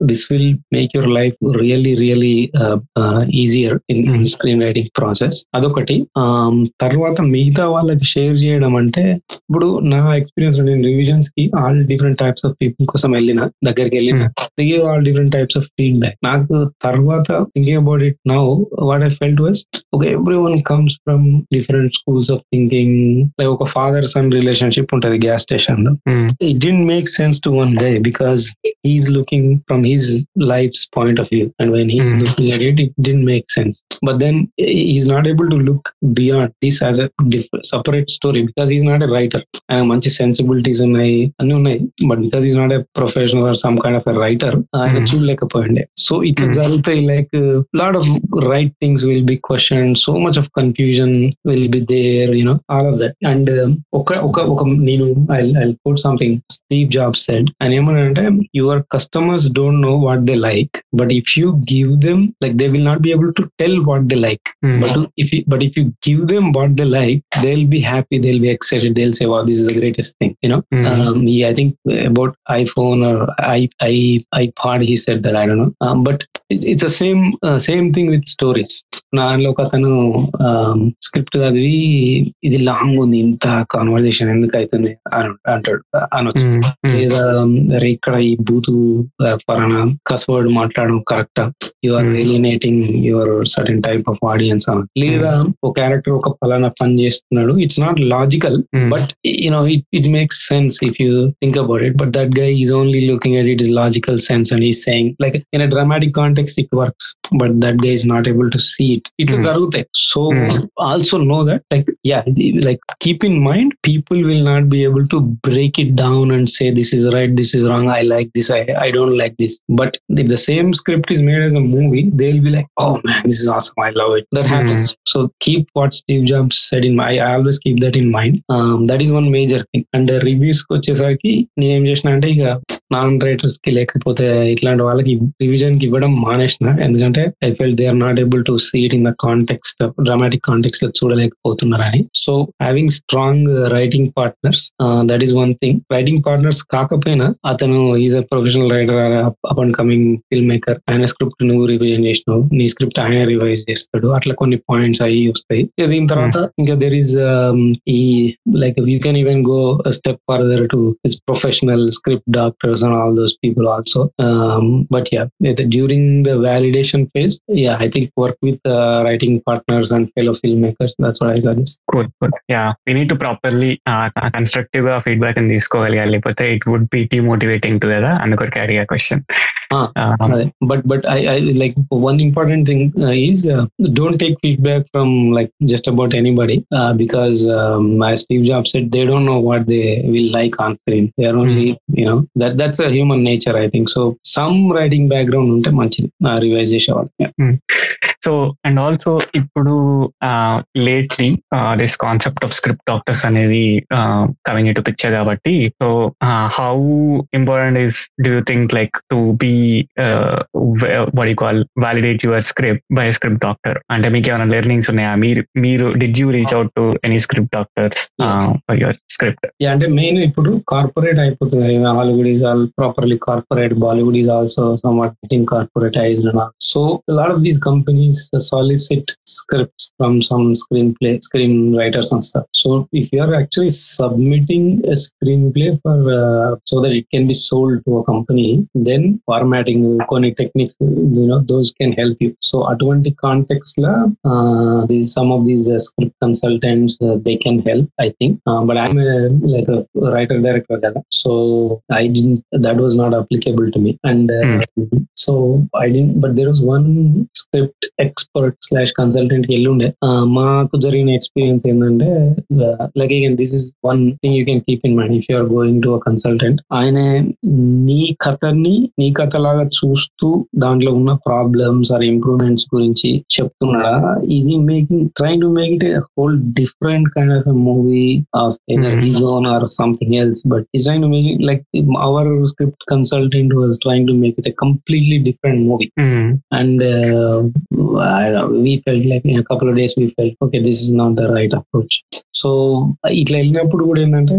this will make your life really really easier in. Screen writing process అదొకటి. తర్వాత మిగతా వాళ్ళకి share చేయడం అంటే ఇప్పుడు నా experience నేను రివిజన్స్కి all different types of people కోసం వెళ్ళిన దగ్గరికి వెళ్ళిన give all different types of feedback నాకు తర్వాత thinking about it now what I felt was ఒక every one comes from different schools of thinking like ఒక ఫాదర్ సన్ రిలేషన్షిప్ ఉంటది gas స్టేషన్లో. It didn't make sense to one guy because he's looking from his life's point of view. And when he's Mhm. looking at it it didn't make sense but then he's not able to look beyond this as a diff- separate story because he's not a writer ఆయన మంచి sensibilities ఉన్నాయి అన్ని ఉన్నాయి but because is not a professional or some kind of a writer ఆయన Hmm. చూడలేకపోయిండే so ఇట్లా Hmm. జరుగుతాయి like lot of right things will be question so much of confusion will be there you know all of that and ఒక ఒక ఒక నేను I I put something Steve Job said ఆయన ఏమన్నాడంటే your customers don't know what they like but if you give them like they will Not be able to tell what they like Hmm. but if you, but if you give them what they like, they'll be happy. They'll be excited. They'll say, "Wow, this is the greatest thing." You know. Hmm. Um, yeah, I think about iPhone or i i iPod. He said that I don't know. Um, but it's, it's the same uh, same thing with stories. నాలో ఒక అతను script చదివి ఇది long ఉంది ఇంత conversation ఎందుకు అవుతుంది అని అంటాడు అనొచ్చు Hmm. Hmm. లేదా అరే ఇక్కడ ఈ బూతు పలానా కస్వర్డ్ మాట్లాడడం కరెక్టా you are Hmm. Alienating your certain type of audience అని లేదా ఒక క్యారెక్టర్ ఒక పలానా పని చేస్తున్నాడు it's not logical Hmm. But you know it it makes sense if you think about it but that guy is only looking at it is logical sense and is saying like in a dramatic context it works But that guy is not able to see it ఇట్లా Hmm. జరుగుతాయి so Hmm. Also know that like yeah like keep in mind people will not be able to break it down and say this is right this is wrong I like this I I don't like this but if the same script is made as a movie they will be like oh man this is awesome i love it that Hmm. happens so keep what steve jobs said in my i always keep that in mind um, that is one major thing and reviews కి వచ్చేసరికి నేను ఏం చేసిన అంటే ఇక non రైటర్స్కి లేకపోతే ఇట్లాంటి వాళ్ళకి రివిజన్కి ఇవ్వడం మానేసిన. ఎందుకంటే I felt they are not able to see it in the context dramatic కాంటెక్స్ట్లో చూడలేకపోతున్నారని. So having strong writing partners that is one thing writing partners కాకపోయినా అతను is a professional writer up and coming filmmaker ఆయన script నువ్వు revision చేసినావు నీ script ఆయన revise చేస్తాడు. అట్లా కొన్ని పాయింట్స్ అవి వస్తాయి. దీని తర్వాత ఇంకా దెర్ ఈస్ ఈ like you can even go step further to his professional script doctors and all those people also but yeah during the validation phase yeah I think work with writing partners and fellow film makers that's what I suggest good good yeah we need to properly constructive గా feedback తీసుకోగలిగాలి లేకపోతే it would be demotivating to కదా అందుకొరకు అడిగా question Ah, but but I, I like one important thing uh, is uh, don't take feedback from like just about anybody uh, because um, as Steve Jobs said they don't know what they will like on screen they are only you know that that's a human nature I think so some writing background ఉంటే మంచిది revise చేసేవాళ్ళు. So and also ఇప్పుడు lately this concept of script doctors అనేది coming to picture కాబట్టి so how important is do you think like to be would call validate your script by script doctor అంటే మీకు ఏమైనా learnings ఉన్నాయా మీరు మీరు did you reach out to any script doctors for your script Yeah, అంటే main ఇప్పుడు corporate అయిపోతుంది Hollywood is all properly corporate Bollywood is also some getting corporatized so lot of these companies solicit scripts from some screen play screen writers and stuff so if you are actually submitting screen play for so that it can be sold to a company then formatting కొన్ని techniques you know those can help you so అటువంటి context law some of these script consultants they can help I think but I'm like a writer director కదా so i didn't that was not applicable to me and uh, so i didn't but there was one expert slash consultant కి వెళ్ళుండే. మాకు జరిగిన experience ఏంటంటే like again this is one thing you can keep in mind if you're going to a consultant ఆయన నీ కథని నీ కథలాగా చూస్తూ దాంట్లో ఉన్న ప్రాబ్లమ్స్ ఆర్ ఇంప్రూవ్మెంట్స్ గురించి చెప్తున్నాడా? Is he making trying to make it whole different kind of movie of either Mhm. his own or something else but he's trying to make it like our script consultant was trying to make it a I we felt like in a couple of days we felt okay this is not the right approach so ఇట్లా వెళ్ళినప్పుడు కూడా ఏంటంటే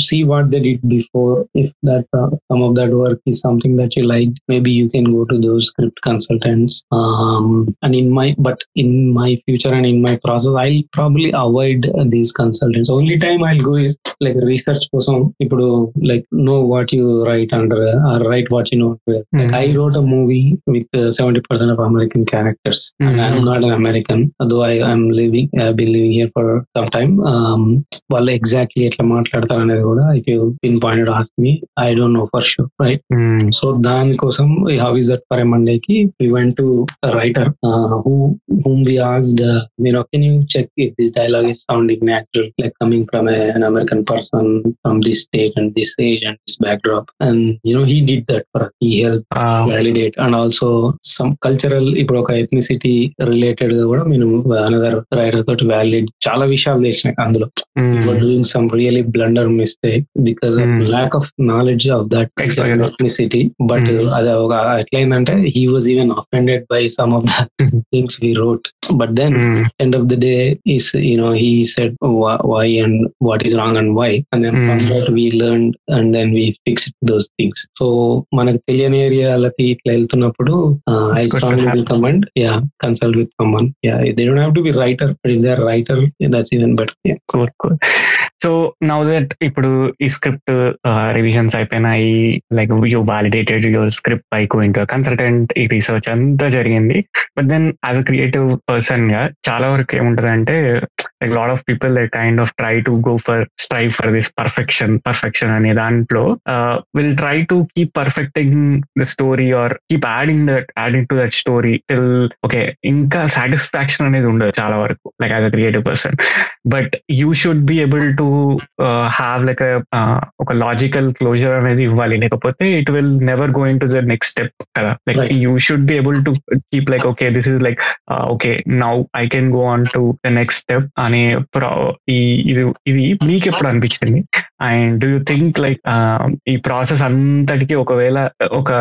see what they did before if that some of that work is something that you like maybe you can go to those script consultants and in my but in my future and in my process I probably avoid these consultants only time I go is like research కోసం ఇప్పుడు like no what you write under write what you know like I wrote a movie with uh, 70% of American characters. And Mhm. I'm not an American, although I am living, I've been living here for some time. వాళ్ళు exactly ఎట్లా మాట్లాడతారు అనేది కూడా if you pin point ask me I don't know for sure right so దానికోసం how is that for a Monday కి we went to writer who whom we asked you know can you check if this dialogue is sounding natural like coming from a, an american person from this state and this age and this backdrop and you know he did that for us he helped validate and also some cultural ఇప్పుడు ఒక ethnicity related గా కూడా నేను another writer తోటి validate చాలా విషయాలు చేసినాయి అందులో doing some really blunder mistake because. Lack of knowledge of that. Ethnicity but. అది ఒక ఎట్లయిందంటే he was even offended by some of the things we wrote but then end of the day is you know he said wh- why and what is wrong and why. And then from Mm. that we learned and then we fixed those things. So మనకు తెలియని ఏరియాలకి ఇట్లా వెళ్తున్నప్పుడు I strongly recommend yeah consult with someone yeah they don't have to be writer but if they are writer that's even better cool cool so now that ఇప్పుడు ఈ script revisions అయిపోయినాయి like you validated your script by going consultant ఈ research అంతా జరిగింది. But then as a creative person గా చాలా వరకు ఏముంటది అంటే like lot of people like kind of try to go for strive for this perfection perfection అనే దాంట్లో will try to keep perfecting the story or keep adding that adding to that story till okay ఇంకా satisfaction అనేది ఉండదు చాలా వరకు like as a creative person but you should be able to have like ఒక logical closure అనేది ఇవ్వాలి. లేకపోతే it will never go into the next step కదా like. You should be able to keep like okay this is like okay now I can go on to the next step అనే ఇది ఇది మీకు ఎప్పుడు అనిపించింది? And do you think like ఈ process అంతటికి ఒకవేళ ఒక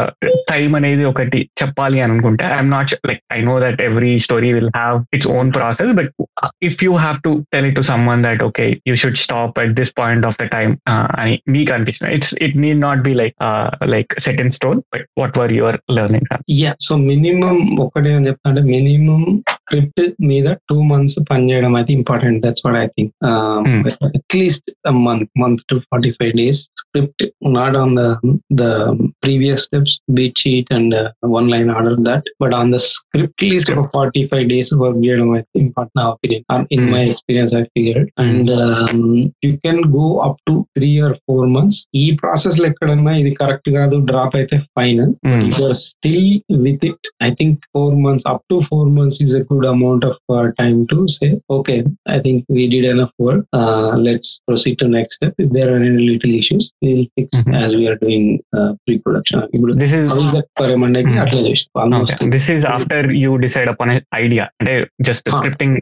టైం అనేది ఒకటి చెప్పాలి అని అనుకుంటే I'm not like I know that every story will have its own process but if you have to tell it to someone that okay you should stop at this point of the time అని మీకు అనిపిస్తుంది it's it need not be like like set in stone but whatever your learning yeah so minimum ఒకటి అని చెప్తా అంటే minimum script మీద two months పనిచేయడం అయితే important that's what I think Hmm. At least month month to forty five days script not on the the previous steps beat sheet and one line order that but on the script least ఒక forty five days work చేయడం అయితే important నా opinion in my experience I figured and you can go up to three or four months ఈ process లో ఎక్కడన్నా ఇది correct కాదు drop అయితే fine if you're still with it, I think four months, up to four months is a good amount of uh, time to say, okay, I think we did enough work. Uh, let's proceed to next step. If there are any little issues, we'll fix Mhm. as we are doing uh, pre-production. Is how is that for a Monday? Mhm. చేసిన almost this is after you decide upon idea అంటే just Huh. Scripting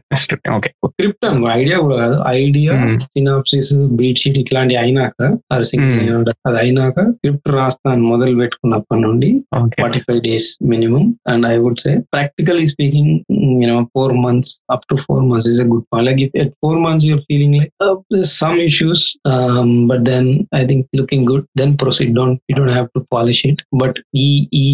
okay script idea కూడా కాదు idea Hmm. Synopsis beat sheet ఇట్లాంటి అయినాక Hmm. అది అయినాక script రాస్తాను మొదలు పెట్టుకున్నప్పటి నుండి 45 days minimum and i would say practically speaking mm, you know four months up to four months is a good point like if at four months you're feeling like uh, there's some issues um, but then i think looking good then proceed don't you don't have to polish it but ఈ ఈ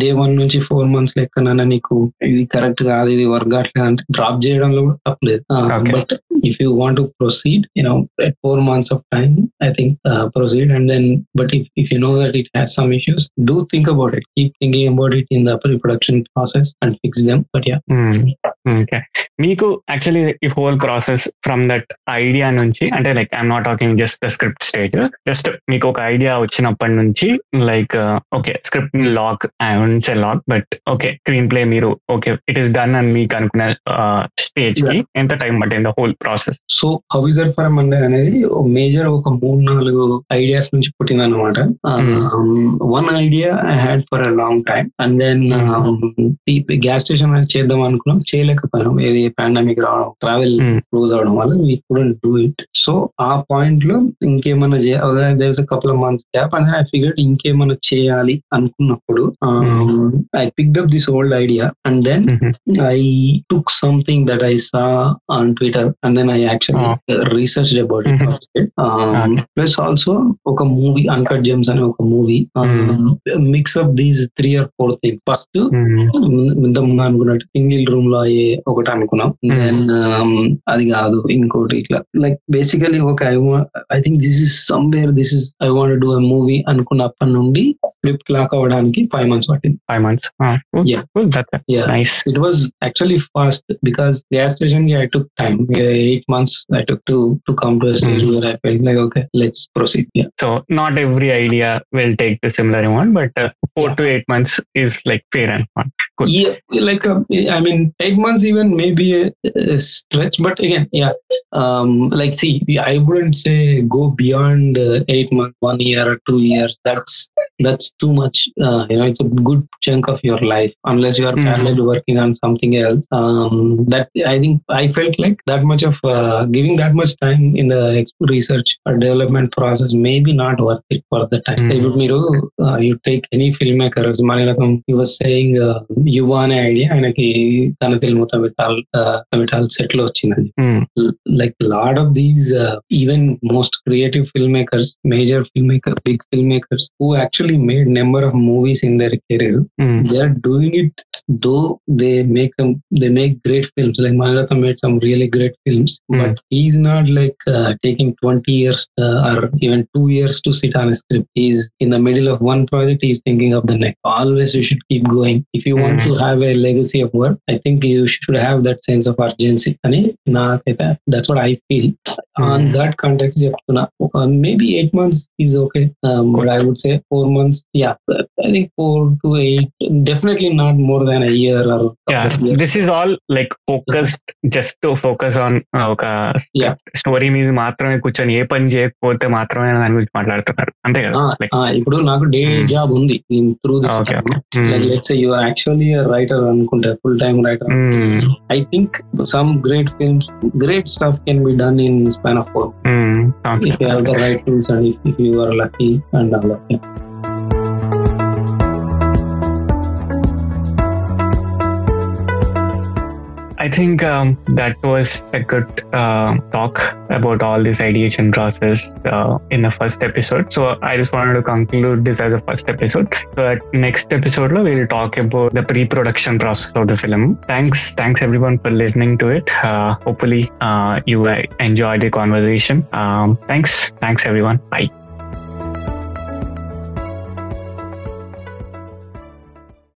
day one నుంచి four months లెక్కన నీకు ఇది correct కాదు ఇది work కావట్లేదు అంటే డ్రాప్ చేయడంలో కూడా తప్పలేదు Okay. But if you want to proceed you know at four months of time i think uh, proceed and then but if, if you know that it has some issues do think about it keep thinking about it in the pre-production process and fix them but yeah okay మీకు actually ఈ whole process from that idea నుంచి అంటే like I'm not talking just the script stage just మీకు ఒక idea వచ్చినప్పటి నుంచి like okay script lock I lock but okay screenplay మీరు okay it is done అని మీకు అనుకున్న స్టేజ్కి ఎంత టైం పట్టింది whole process so how is that for Monday అనేది మేజర్ ఒక మూడు నాలుగు ఐడియాస్ నుంచి పుట్టింది అనమాట one idea I had for a long time and then gas station చేద్దాం అనుకున్నాం. చేయలేకపోయినాం ఏది పాండమిక్ రావడం ట్రావెల్. క్లోజ్ అవడం వల్ల we couldn't do it so ఆ పాయింట్లో ఇంకేమన్నా there's couple of months gap and I figure ఇంకేమన్నా చేయాలి అనుకున్నప్పుడు I picked up this old idea and then I took something that I saw on Twitter. And then I actually researched about it. Mhm. first. Um, plus also ఒక movie uncut Gems అనే ఒక movie mix up these three or four things first ఇంత ముందు అనుకున్నట్టు single రూమ్లో అయ్యే ఒకటి అనుకున్నాం. దెన్ అది కాదు ఇంకోటి ఇట్లా. లైక్ బేసికలీ ఒక I I think this is somewhere this is I want do movie అనుకున్నప్పటి నుండి స్క్రిప్ట్ లాక్ అవ్వడానికి ఫైవ్ మంత్స్ పట్టింది. Five months. Nice it. Was actually fast because gas station I took time. Eight months I took to to come to a stage Mhm. where I felt like okay, let's proceed. Yeah. So not every idea will take the similar amount, but uh, four Yeah. to eight months is like fair and fun. Good. Yeah, like uh, I mean, eight months even maybe a, a stretch, but again, yeah. Um, like see, I wouldn't say go beyond uh, eight months, one year or two years. That's that's too much. Uh, you know, it's a good chunk of your life unless you are Mhm. parallel working on something else. Um, that I think I felt like that much of uh, giving that much time in the ex- research or development process maybe not worth it for the time. Mhm. ఇప్పుడు మీరు you take any film maker మన రకం you was saying యువ అనే idea ఆయనకి తన తెలుగు తమిళ తమిళ set లో వచ్చిందండి Mm, like a lot of these uh, even most creative filmmakers major filmmaker big filmmakers who actually made number of movies in their career mm, they are doing it though they make some they make great films like Manaratha made some really great times mm. but he's not like uh, taking 20 years uh, or even two years to sit on a script. He's in the middle of one project he's thinking of the next. Always you should keep going. If you want to hmm. have a legacy of work i think you should have that sense of urgency. That's what i feel. On hmm. that context uh, maybe eight months is okay. Um, but i would say four months yeah i think four to eight definitely not more than a year or yeah this is all like focused just to focus on ఒక. Story మీద మాత్రమే కూర్చొని ఏ పని చేయకపోతే మాత్రమే దాని గురించి మాట్లాడుతున్నారు. అంతే కదా? ఇప్పుడు నాకు డే Mm. జాబ్ ఉంది. Through let's you are actually writer అనుకుంటే full time writer I think some great films great stuff can be done in span of four mm, sounds if you have the good. right tools and if, if you are I think um, that was a good uh, talk about all this ideation process uh, in the first episode. So I just wanted to conclude this as a first episode. So at next episode, we'll talk about the pre-production process of the film. Thanks, thanks everyone for listening to it. Uh, hopefully, uh, you uh, enjoyed the conversation. Um, thanks, thanks everyone. Bye.